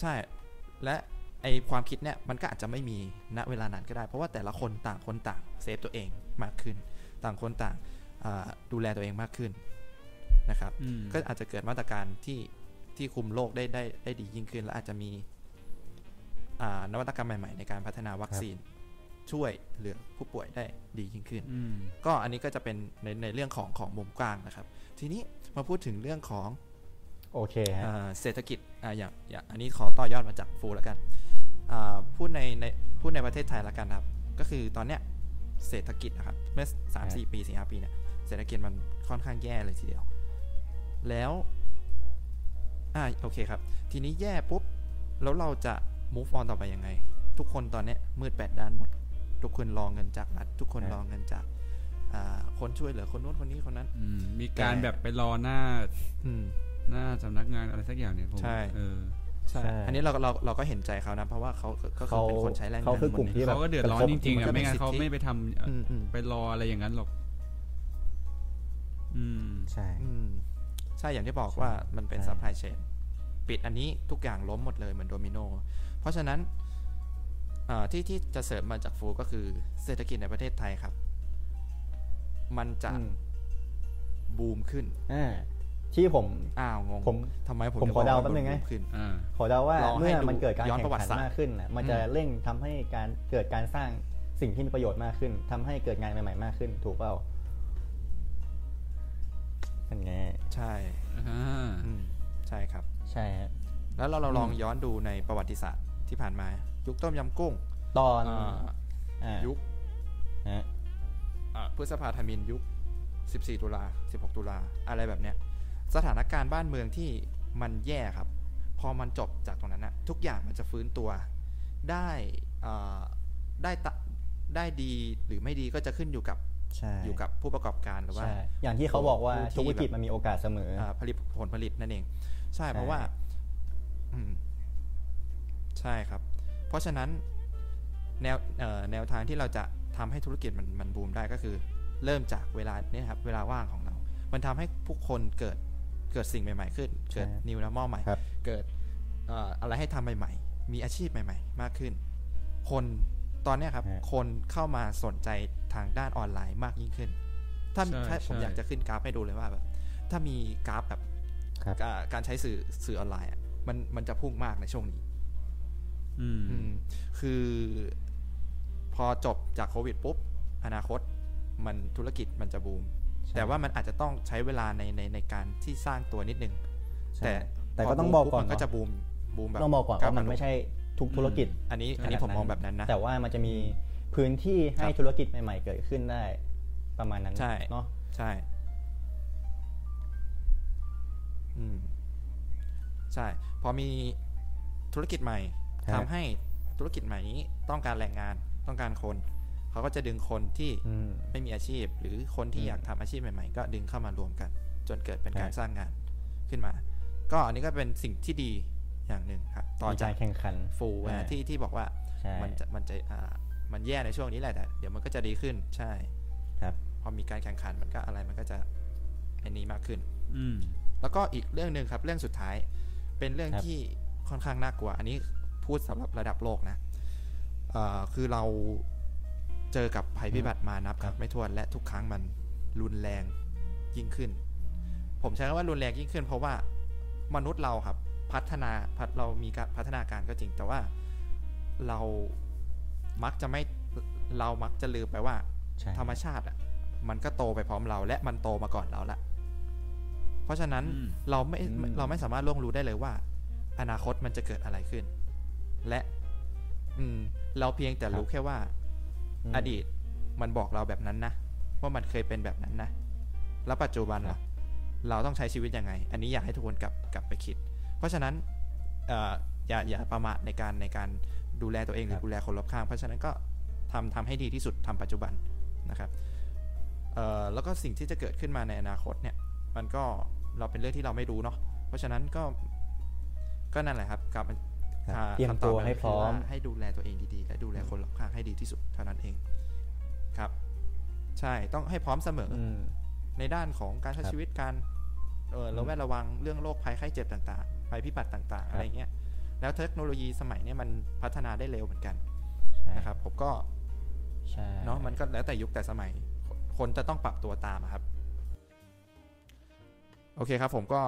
ใช่และไอความคิดเนี่ยมันก็อาจจะไม่มีณเวลานั้นก็ได้ เพราะว่าแต่ละคนต่างคนต่างเซฟตัวเองมากขึ้น ต่างคนต่างอ่าดูแลตัวเองมากขึ้นนะครับอืมก็อาจจะเกิดมาตรการที่ที่คุมโรคได้ได้ได้ดียิ่งขึ้น และอาจจะมีอ่า นวัตกรรมใหม่ ๆ ในการพัฒนาวัคซีนช่วยเหลือผู้ป่วยได้ดียิ่งขึ้นอืมก็อันนี้ก็จะเป็นในในเรื่องของของมุมกว้างนะครับ ทีนี้มาพูดถึงเรื่องของโอเคฮะอ่าเศรษฐกิจอ่าอย่างอย่างอันนี้ขอต่อยอดมาจากฟูแล้วกันอ่าพูดในในพูดในประเทศไทยแล้วกันนะครับ ก็คือตอนเนี้ยเศรษฐกิจนะครับเมื่อสามสี่ปีสี่ห้าปีเนี่ยเศรษฐกิจมันค่อนข้างแย่เลยทีเดียว แล้วอ่าโอเคครับ ทีนี้แย่ปุ๊บ แล้วเราจะ move on ต่อไปยังไง ทุกคนตอนเนี้ยมืดแปดด้านหมด ทุกคนรอเงินจากรัฐทุกคนครับรอเงินจากอ่าคนช่วยเหลือคนนู้นคนนี้คนนั้นอืมมีการแต่แบบไปรอหน้าอืมหน้าสำนักงานอะไรสักอย่างเนี่ยผมใช่เออใช่ใช่ อันนี้เราเราเราก็เห็นใจเขานะ เพราะว่าเขาก็คือเขาเป็นคนใช้แรงงานเขาคือกลุ่มหมดที่แบบเขาก็เดือดร้อนจริงๆมันอะก็เป็นไม่งั้นสิทธิเขาไม่ไปทำอืมอืมไปรออะไรอย่างนั้นหรอก อืมใช่อืมใช่อย่างที่บอกว่ามันเป็นใช่ supply chain ปิดอันนี้ทุกอย่างล้มหมดเลยเหมือนโดมิโน เพราะฉะนั้นอ่าที่ที่จะเสริมมาจากฟูก็คือเศรษฐกิจในประเทศไทยครับ มันจะอืมบูมขึ้นอ่าที่ผมอ้าวงงผมทำไมผมผมจะขอเดาว่แป๊บนึงบูนะมขึ้นอ่าขอเดาว่าลองให้เมื่อดูมันเกิดการย้อนแข่ประงวัติขันศาสตร์มากขึ้นน่ะมันจะอืมเร่งทำให้การเกิดการสร้างสิ่งที่มีประโยชน์มากขึ้นทำให้เกิดงานใหม่ๆมากขึ้น ถูกเปล่าเป็นไงใช่อ่าอืมใช่ครับ ใช่ฮะแล้วเราเราลองอืมย้อนดูในประวัติศาสตร์ ที่ผ่านมา ยุคต้มยำกุ้ง ตอนอ่าอ่ายุคฮะอ่าพฤษภาธมินยุค 14 ตุลา 16 ตุลา อะไรแบบเนี้ย สถานการณ์บ้านเมืองที่มันแย่ครับ พอมันจบจากตรงนั้นนะทุกอย่างมันจะฟื้นตัว ได้อ่าได้ตะได้ดีหรือไม่ดีก็จะขึ้นอยู่กับใช่อยู่กับผู้ประกอบการหรือว่าใช่อย่างที่เขาบอกว่าผู้ที่ทุกวิกฤตมันมีโอกาสเสมออ่าผลิตผลผลิตนั่นเอง ใช่ใช่เพราะว่าอืม ใช่ครับ เพราะฉะนั้นแนวเอ่อแนวทางที่เราจะทำให้ธุรกิจมันมันบูมได้ก็คือ เริ่มจากเวลาเนี่ยครับเวลาว่างของเรา มันทำให้ผู้คนเกิดเกิดสิ่งใหม่ ๆ ขึ้น เกิด new normal ใหม่ครับเกิดเอ่ออะไรให้ทำใหม่ ๆ มีอาชีพใหม่ ๆ มากขึ้น คนตอนเนี้ยครับฮะคนเข้ามาสนใจทางด้านออนไลน์มากยิ่งขึ้น ถ้าใช่ถ้าผมใช่อยากจะขึ้นกราฟให้ดูเลยว่าแบบ ถ้ามีกราฟแบบครับอ่าการใช้สื่อสื่อออนไลน์อะมันมันจะพุ่งมากในช่วงนี้อืมอืม คือพอจบจากโควิดปุ๊บ อนาคตมันธุรกิจมันจะบูมใช่แต่ว่ามันอาจจะต้องใช้เวลาในในในการที่สร้างตัวนิดนึงใช่แต่แต่พก็ต้องบอกปุ๊ก่อนมันก็เนาะจะบูมบูมแบบต้องบอกก่อนก้ว่ามันกระโดดไม่ใช่ทุกธุรกิจ อันนี้อันนี้ผมมองแบบนั้นนะ แต่ว่ามันจะมีพื้นที่ให้ครับธุรกิจใหม่ ๆ เกิดขึ้นได้ ประมาณนั้นใช่เนาะใช่อืมใช่ พอมีธุรกิจใหม่ ทำให้ธุรกิจใหม่นี้ต้องการแรงงานต้องการคน เขาก็จะดึงคนที่อืมไม่มีอาชีพ หรือคนที่อืมอยากทำอาชีพใหม่ๆ ก็ดึงเข้ามารวมกัน จนเกิดเป็นใช่การสร้างงานขึ้นมา ก็อันนี้ก็เป็นสิ่งที่ดีอย่างหนึ่งครับต่อมีจาการกแข่งขันฟูอ่าที่ที่บอกว่าใช่มันจะมันจะอ่ามันแย่ในช่วงนี้แหละแต่เดี๋ยวมันก็จะดีขึ้นใช่ ครับ พอมีการแข่งขันมันก็อะไรมันก็จะอันนี้มากขึ้น อืมแล้วก็อีกเรื่องหนึ่งครับ เรื่องสุดท้าย เป็นเรื่องครับที่ค่อนข้างน่ากลัว อันนี้ พูดสำหรับระดับโลกนะเอ่อคือเราเจอกับภัยพิบัติมานับครับไม่ถ้วนและทุกครั้งมันรุนแรงยิ่งขึ้น ผมใช้คำว่ารุนแรงยิ่งขึ้น เพราะว่ามนุษย์เราครับ พัฒนาพัฒเรามีการพัฒนาการก็จริง แต่ว่าเรามักจะไม่เรามักจะลืมไปว่าใช่ธรรมชาติอะมันก็โตไปพร้อมเรา และมันโตมาก่อนเราละเพราะฉะนั้นอืมเราไม่อืมเราไม่สามารถล่วงรู้ได้เลยว่า อนาคตมันจะเกิดอะไรขึ้น และอืม เราเพียงแต่รู้แค่ว่ามอดีตมันบอกเราแบบนั้นนะ ว่ามันเคยเป็นแบบนั้นนะ แล้วปัจจุบันครัล่ะบเราต้องใช้ชีวิตยังไง อันนี้อยากให้ทุกคนกลับกลับไปคิด เพราะฉะนั้นเอ่ออย่าอย่าประมาทในการในการดูแลตัวเองหรือดูแลคนรอบข้าง เพราะฉะนั้นก็ทำทำให้ดีที่สุดทำปัจจุบันนะครับเอ่อแล้วก็สิ่งที่จะเกิดขึ้นมาในอนาคตเนี่ย มันก็เราเป็นเรื่องที่เราไม่รู้เนาะเพราะฉะนั้นก็ก็นั่นแหละครับกลับมาครับอ่า เตรียมคำตัวบให้พร้อมคืว่าให้ดูแลตัวเองดีๆ และดูแลคนรอบข้างให้ดีที่สุดเท่านั้นเองครับ ใช่ต้องให้พร้อมเสมอออืมในด้านของการใช้ครับชีวิตการเออระแวดระวังเรื่องโรคภัยไข้เจ็บต่างๆภัยพิบัติต่าง ๆ อะไรเงี้ย แล้วเทคโนโลยีสมัยเนี้ยมันพัฒนาได้เร็วเหมือนกันใช่นะครับ ผมก็ใช่เนาะมันก็แล้วแต่ยุคแต่สมัย คนจะต้องปรับตัวตามอะครับ โอเคครับผมก็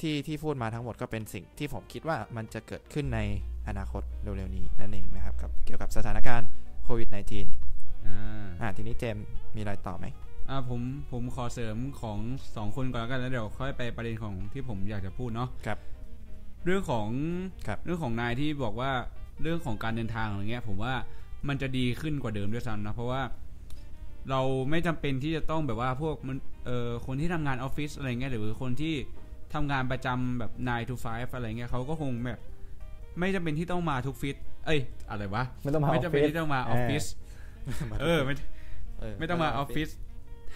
ที่ที่พูดมาทั้งหมดก็เป็นสิ่งที่ผมคิดว่ามันจะเกิดขึ้นในอนาคตเร็วๆนี้นั่นเองนะครับกับเกี่ยวกับสถานการณ์โควิด -19 อ่าอ่าทีนี้เจมส์มีอะไรต่อไหมอ่าผมผมขอเสริมของสองคนก่อนแล้วกันแล้วเดี๋ยวค่อยไปประเด็นของที่ผมอยากจะพูดเนาะครับ เรื่องของครับเรื่องของนายที่บอกว่าเรื่องของการเดินทางอะไรเงี้ย ผมว่ามันจะดีขึ้นกว่าเดิมด้วยซ้ำนะเพราะว่าเราไม่จำเป็นที่จะต้องแบบว่าพวกมันเอ่อคนที่ทำงานออฟฟิศอะไรเงี้ยหรือคนที่ ทำงานประจำแบบ9 to 5อะไรเงี้ยเขาก็คงแบบไม่จำเป็นที่ต้องมาทุกฟิต เอ้ย อะไรวะ ไม่ต้องมาออฟฟิศ ไม่จำเป็นที่ต้องมาออฟฟิศ เออไม่เไม่ต้องมาออฟฟิศ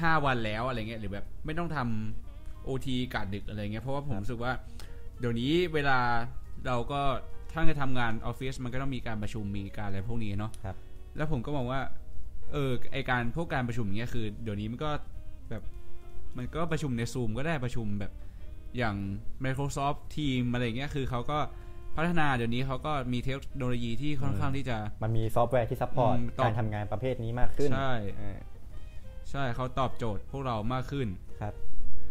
ห้าวันแล้วอะไรเงี้ยหรือแบบไม่ต้องทำโอทีกะดึกอะไรเงี้ย เพราะว่าผมรู้สึกว่า เดี๋ยวนี้เวลาเราก็ถ้าจะทำงานออฟฟิศมันก็ต้องมีการประชุมมีการอะไรพวกนี้เนาะครับแล้วผมก็มองว่า เออไอ้การพวกการประชุมเนี้ยคือ เดี๋ยวนี้มันก็แบบมันก็ประชุมในซูมก็ได้ประชุมแบบ อย่าง Microsoft Team อะไรเงี้ยคือเขาก็พัฒนาเดี๋ยวนี้เขาก็มีเทคโนโลยีที่ค่อนข้างที่จะ มันมีซอฟต์แวร์ที่ support อืมตอบการทำงานประเภทนี้มากขึ้น ใช่เออใช่เขาตอบโจทย์พวกเรามากขึ้นครับ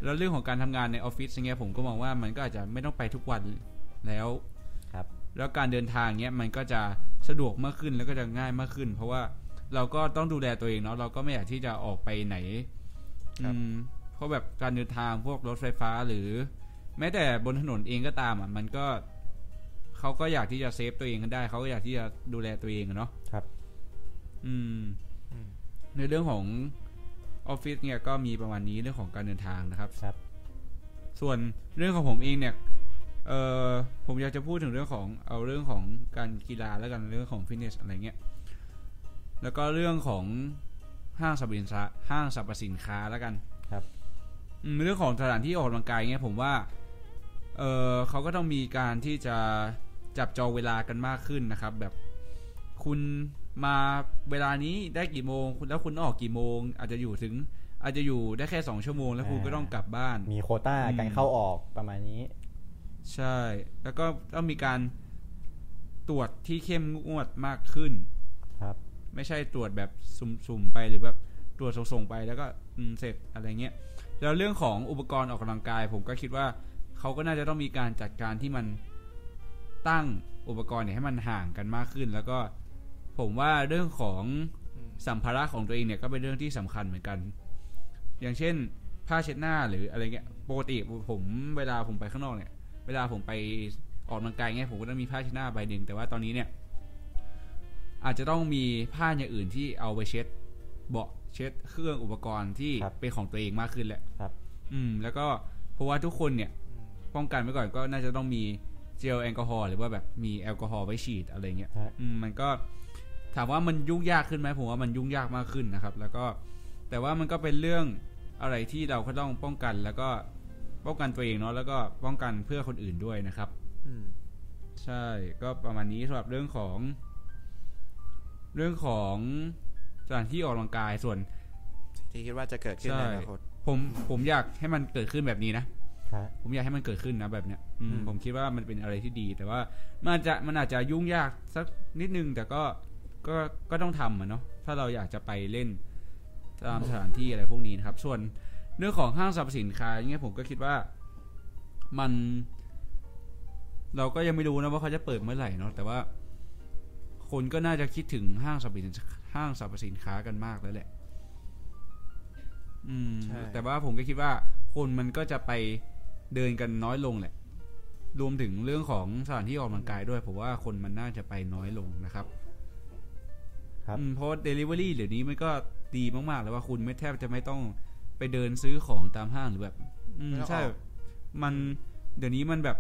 แล้วเรื่องของการทำงานในออฟฟิศอย่างเงี้ยผมก็มองว่ามันก็อาจจะไม่ต้องไปทุกวันแล้วครับ แล้วการเดินทางเงี้ยมันก็จะสะดวกมากขึ้นแล้วก็จะง่ายมากขึ้น เพราะว่าเราก็ต้องดูแลตัวเองเนาะเราก็ไม่อยากที่จะออกไปไหนค รับอืมเพราะแบบการเดินทางพวกรถไฟฟ้าหรือ แม้แต่บนถนนเองก็ตามอะมันก็เขาก็อยากที่จะเซฟตัวเองกันได้เขาก็อยากที่จะดูแลตัวเองอะเนาะครับอืมอืม ในเรื่องของออฟฟิศเนี่ยก็มีประมาณนี้เรื่องของการเดินทางนะครับครับ ส่วนเรื่องของผมเองเนี่ยเออผมอยากจะพูดถึงเรื่องของเอาเรื่องของการกีฬาแล้วกันเรื่องของฟิตเนสอะไรเงี้ยแล้วก็เรื่องของห้างสรรพสินค้าห้างสรรพสินค้าแล้วกันครับอืม เรื่องของสถานที่ออกกำลังกายเงี้ยผมว่า เออเขาก็ต้องมีการที่จะจับจองเวลากันมากขึ้นนะครับ แบบคุณมาเวลานี้ได้กี่โมงคุณแล้วคุณออกกี่โมง อาจจะอยู่ถึง อาจจะอยู่ได้แค่สองชั่วโมง แล้วคุณก็ต้องกลับบ้าน มีโควต้าอืมการเข้าออกประมาณนี้ ใช่ แล้วก็ต้องมีการตรวจที่เข้มงวดมากขึ้น ครับ ไม่ใช่ตรวจแบบสุ่มๆไปหรือแบบตรวจส่งๆไปแล้วก็อืมเสร็จอะไรเงี้ย แล้วเรื่องของอุปกรณ์ออกกำลังกาย ผมก็คิดว่าเขาก็น่าจะต้องมีการจัดการที่มันตั้งอุปกรณ์เนี่ยให้มันห่างกันมากขึ้น แล้วก็ผมว่าเรื่องของสัมภาระของตัวเองเนี่ยก็เป็นเรื่องที่สำคัญเหมือนกัน อย่างเช่น ผ้าเช็ดหน้าหรืออะไรเงี้ยปกติผมเวลาผมไปข้างนอกเนี่ย เวลาผมไปออกกำลังกายเงี้ยผมก็ต้องมีผ้าเช็ดหน้าใบหนึ่งแต่ว่าตอนนี้เนี่ยอาจจะต้องมีผ้าอย่างอื่นที่เอาไปเช็ดเบาะ เช็ดเครื่องอุปกรณ์ที่ครับ เป็นของตัวเองมากขึ้นแหละครับ อืม แล้วก็เพราะว่าทุกคนเนี่ย ป้องกันไว้ก่อนก็น่าจะต้องมีเจลแอลกอฮอล์หรือว่าแบบมีแอลกอฮอล์ไว้ฉีดอะไรเงี้ยฮะ อืมมันก็ถามว่ามันยุ่งยากขึ้นไหมผมว่ามันยุ่งยากมากขึ้นนะครับ แล้วก็แต่ว่ามันก็เป็นเรื่องอะไรที่เราก็ต้องป้องกันแล้วก็ป้องกันตัวเองเนาะแล้วก็ป้องกันเพื่อคนอื่นด้วยนะครับ อืม ใช่ก็ประมาณนี้สำหรับเรื่องของ เรื่องของ สถานที่ออกกำลังกายส่วน ที่คิดว่าจะเกิดขึ้นใช่ในอนาคตผมผมอยากให้มันเกิดขึ้นแบบนี้นะครับผมอยากให้มันเกิดขึ้นนะแบบเนี้ยอืมอืมผมคิดว่ามันเป็นอะไรที่ดี แต่ว่ามันอาจจะมันอาจจะยุ่งยากสักนิดนึง แต่ก็ก็ก็ต้องทำอะเนาะถ้าเราอยากจะไปเล่นตามสถานที่อะไรพวกนี้นะครับ ส่วนเรื่องของห้างสรรพสินค้าอย่างเงี้ยผมก็คิดว่ามัน เราก็ยังไม่รู้นะว่าเขาจะเปิดเมื่อไหร่เนาะแต่ว่า คนก็น่าจะคิดถึงห้างสรรพสิน ห้างสรรพสินค้ากันมากแล้วแหละ อืมใช่แต่ว่าผมก็คิดว่าคนมันก็จะไปเดินกันน้อยลงแหละ รวมถึงเรื่องของสถานที่ออกกำลังกายด้วยผมว่าคนมันน่าจะไปน้อยลงนะครับ ครับอืมเพราะ Delivery เดี๋ยวนี้มันก็ดีมากๆเลยว่าคุณไม่แทบจะไม่ต้องไปเดินซื้อของตามห้างหรือแบบอืมไม่ต้องใช่ออกมันเดี๋ยวนี้มันแบบ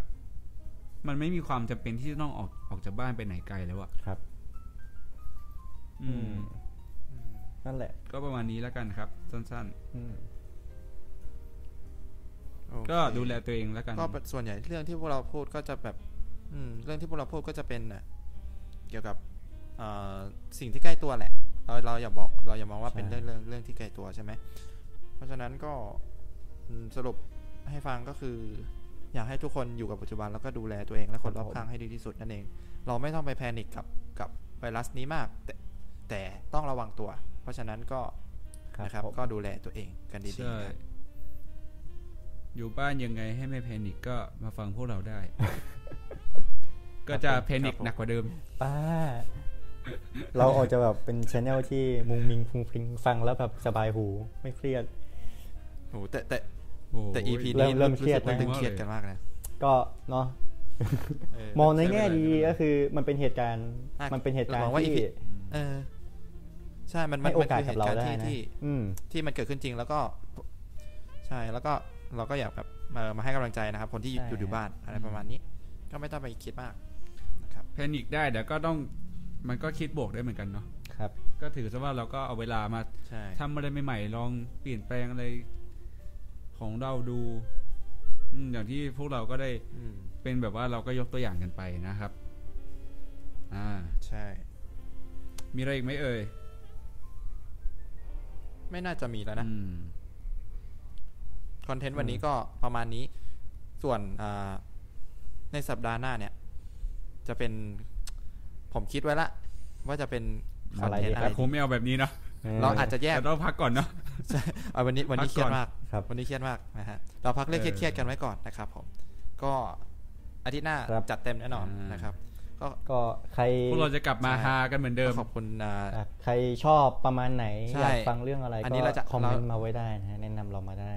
มันไม่มีความจำเป็นที่จะต้องออกออกจากบ้านไปไหนไกลแล้วอะครับ อืมอืม นั่นแหละ ก็ประมาณนี้แล้วกันครับ สั้นอืมโอเคๆก็ดูแลตัวเองแล้วกันก็ส่วนใหญ่เรื่องที่พวกเราพูดก็จะแบบ อืม เรื่องที่พวกเราพูดก็จะเป็นน่ะเกี่ยวกับเอ่อสิ่งที่ใกล้ตัวแหละ เราเราอย่าบอกเราอย่ามองว่าใช่เป็นเรื่องเรื่องเรื่องที่ไกลตัวใช่ไหม เพราะฉะนั้นก็อืมสรุปให้ฟังก็คือ อยากให้ทุกคนอยู่กับปัจจุบันแล้วก็ดูแลตัวเองและคนรอบข้างให้ดีที่สุดนั่นเอง เราไม่ต้องไป panic กับกับไวรัสนี้มาก แต่ แต่ต้องระวังตัว เพราะฉะนั้นก็ครับนะครับผมก็ดูแลตัวเองกันดีใช่ๆนะอยู่บ้านยังไงให้ไม่ panic ก็มาฟังพวกเราได้ ก็จะ panic หนักกว่าเดิม ป้า เราออกจะแบบเป็นชแนลที่มุงมิงพุงพริงฟังแล้วแบบสบายหูไม่เครียดโอ้โหแต่แต่โอ้แต่โห EP เริ่นี้มเริ่มเครียดสึกว่านะตึงเครียดกันมากนะก็เนาะเมองในแง่ใช่ดีไม่เป็นไรก็คือ มันเป็นเหตุการณ์อะมันเป็นเหตุการเรามณ์องว่าที่ EP เออ ใช่ มันมัให้นโอมันกาสคือเหกับตุเราการณ์ได้ที่นะที่อืมที่มันเกิดขึ้นจริงแล้วก็ ใช่แล้วก็เราก็อยากแบบมามาให้กำลังใจนะครับ คนที่อยู่ใช่อยู่อยู่บ้านอะไรประมาณนี้ ก็ไม่ต้องไปคิดมากนะครับแพนิคได้แต่ก็ต้องมันก็คิดบวกได้เหมือนกันเนาะครับ ก็ถือซะว่าเราก็เอาเวลามาใช่ทำอะไรใหม่ๆลองเปลี่ยนแปลงอะไรของเราดูอืมอย่างที่พวกเราก็ได้อืมเป็นแบบว่าเราก็ยกตัวอย่างกันไปนะครับ อ่า ใช่ มีอะไรอีกไหมเอ่ย ไม่น่าจะมีแล้วนะอืมคอนเทนต์วันนี้ก็ประมาณนี้ ส่วนอ่าในสัปดาห์หน้าเนี่ย จะเป็นผมคิดไว้ละ ว่าจะเป็นคอนอะไรเทนดีต์อะคไรรับคงไม่เอาแบบนี้เนาะเราอาจจะแยกแต่ต้องพักก่อนเนาะเอาวันนี้วันนี้พักเครียก่ดอนมากครับวันนี้เครียดมากนะฮะเราพักเรื่องเออเครียดๆกันไว้ก่อนนะครับ ผม ก็อาทิตย์หน้าครับจัดเต็มแน่นอนอ่านนะครับ ก็ก็ใครพวกเราจะกลับมาใช่ฮากันเหมือนเดิมขอบคุณอ่าครับใครชอบประมาณไหนใช่อยากฟังเรื่องอะไรอันก็นี้เราจะคอมเมนต์เรามาไว้ได้นะฮะแนะนำเรามาได้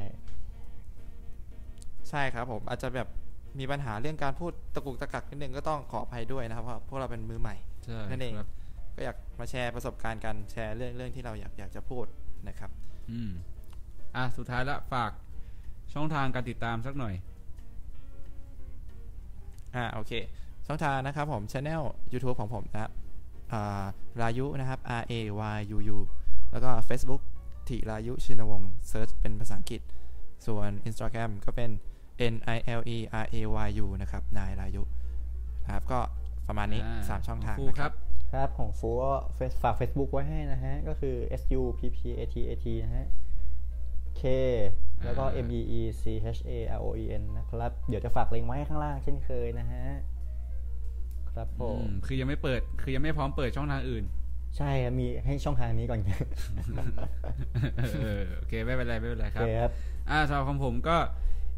ใช่ครับผมอาจจะแบบมีปัญหาเรื่องการพูดตะกุกตะกักนิดนึงก็ต้องขออภัยด้วยนะครับเพราะพวกเราเป็นมือใหม่ใช่นั่นเองครับก็อยากมาแชร์ประสบการณ์กันแชร์เรื่องเรื่องที่เราอยากอยากจะพูดนะครับ อืมอะสุดท้ายละฝากช่องทางการติดตามสักหน่อย อ่าโอเค ช่องทางนะครับผมช anel YouTube ของผมนะครับอ่ารายุนะครับ R A Y U U แล้วก็ Facebook ถิรายุชินวงศ์เซิร์ชเป็นภาษาอังกฤษ ส่วน Instagram ก็เป็น N I L E R A Y U นะครับ นายรายุนะครับ ก็ประมาณนี้อ่า3ช่องทางครูนะคครัรับบครับของฟูก็เฟซฝาก Facebook ไว้ให้นะฮะ ก็คือ S U P P A T A T นะฮะ K แล้วก็อ่า M E E C H A R O E N นะครับ เดี๋ยวจะฝากลิงก์ไว้ให้ข้างล่างเช่นเคยนะฮะ ครับผอืมมคือยังไม่เปิด คือยังไม่พร้อมเปิดช่องทางอื่น ใช่ครับมีให้ช่องทางนี้ก่อนเออโอเคไม่เป็นไรไม่เป็นไรโอคเครับครับอ่าสำหรับของผมก็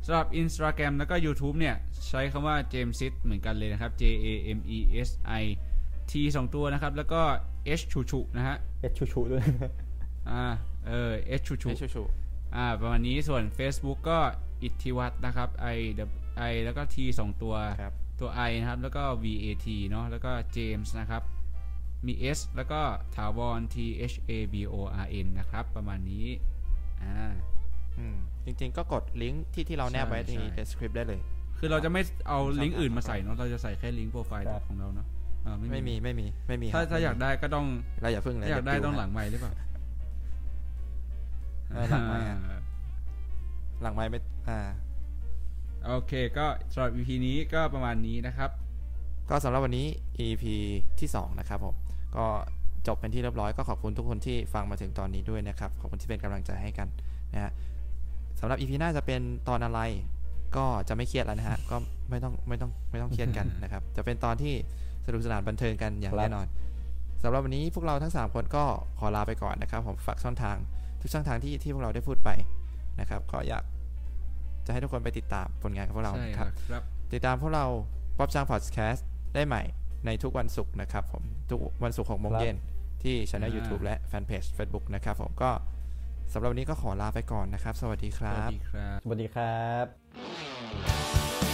สำหรับ Instagram แล้วก็ YouTube เนี่ย ใช้คำว่า James Sit เหมือนกันเลยนะครับ J A M E S I T สองตัวนะครับ แล้วก็ H ชูชูนะฮะเอชชูชูด้วยอ่าเออ H ชูชูให้ชูชูอ่าประมาณนี้ส่วน Facebook ก็อิทธิวัตรนะครับ I I แล้วก็ T สองตัวครับ ตัว I นะครับ แล้วก็ VAT เนาะแล้วก็ James นะครับ มี S แล้วก็ถาวร T H A B O R N นะครับ ประมาณนี้อ่าอืมจริงๆก็กดลิงก์ที่ที่เราแนบไว้ใช่ในใช่ description ได้เลย คือเราจะไม่เอาช่องลิงก์อื่นทางมาใส่เนาะเราจะใส่แค่ลิงก์โปรไฟล์ครับของเราเนาะอ่าไม่มีไม่มีไม่มี ถ้าครับถ้าอยากได้ก็ต้องเราอย่าเพิ่งเลยถ้าอยากได้เวต้องนะหลังไมค์หรือเปล่าเออหลังไมค์อะหลังไม้ไม่อ่า โอเค ก็สำหรับ EP นี้ก็ประมาณนี้นะครับ ก็สำหรับวันนี้ EP ที่2นะครับผมก็จบเป็นที่เรียบร้อยก็ขอบคุณทุกคนที่ฟังมาถึงตอนนี้ด้วยนะครับ ขอบคุณที่เป็นกำลังใจให้กันนะฮะสำหรับ EP หน้าจะเป็นตอนอะไร ก็จะไม่เครียดแล้วนะฮะก็ไม่ต้องไม่ต้องไม่ต้องเครียดกันนะครับ จะเป็นตอนที่สนุกสนานบันเทิงกันอย่างครับแน่นอนสำหรับวันนี้พวกเราทั้ง 3 คนก็ขอลาไปก่อนนะครับ ผมฝากช่องทางทุกช่องทางที่ที่พวกเราได้พูดไปนะครับก็อยาก จะให้ทุกคนไปติดตามผลงานของพวกเราใช่นะคครัรับบครับติดตามพวกเราป๊อปจ้างพอดแคสต์ได้ใหม่ในทุกวันศุกร์นะครับผมทุกวันศุกร์6โมงครับเย็นที่ช่องอ่า YouTube และแฟนเพจ Facebook นะครับผมก็สำหรับวันนี้ก็ขอลาไปก่อนนะครับ สวัสดีคสรัวัสบดีครับ สวัสดีครับ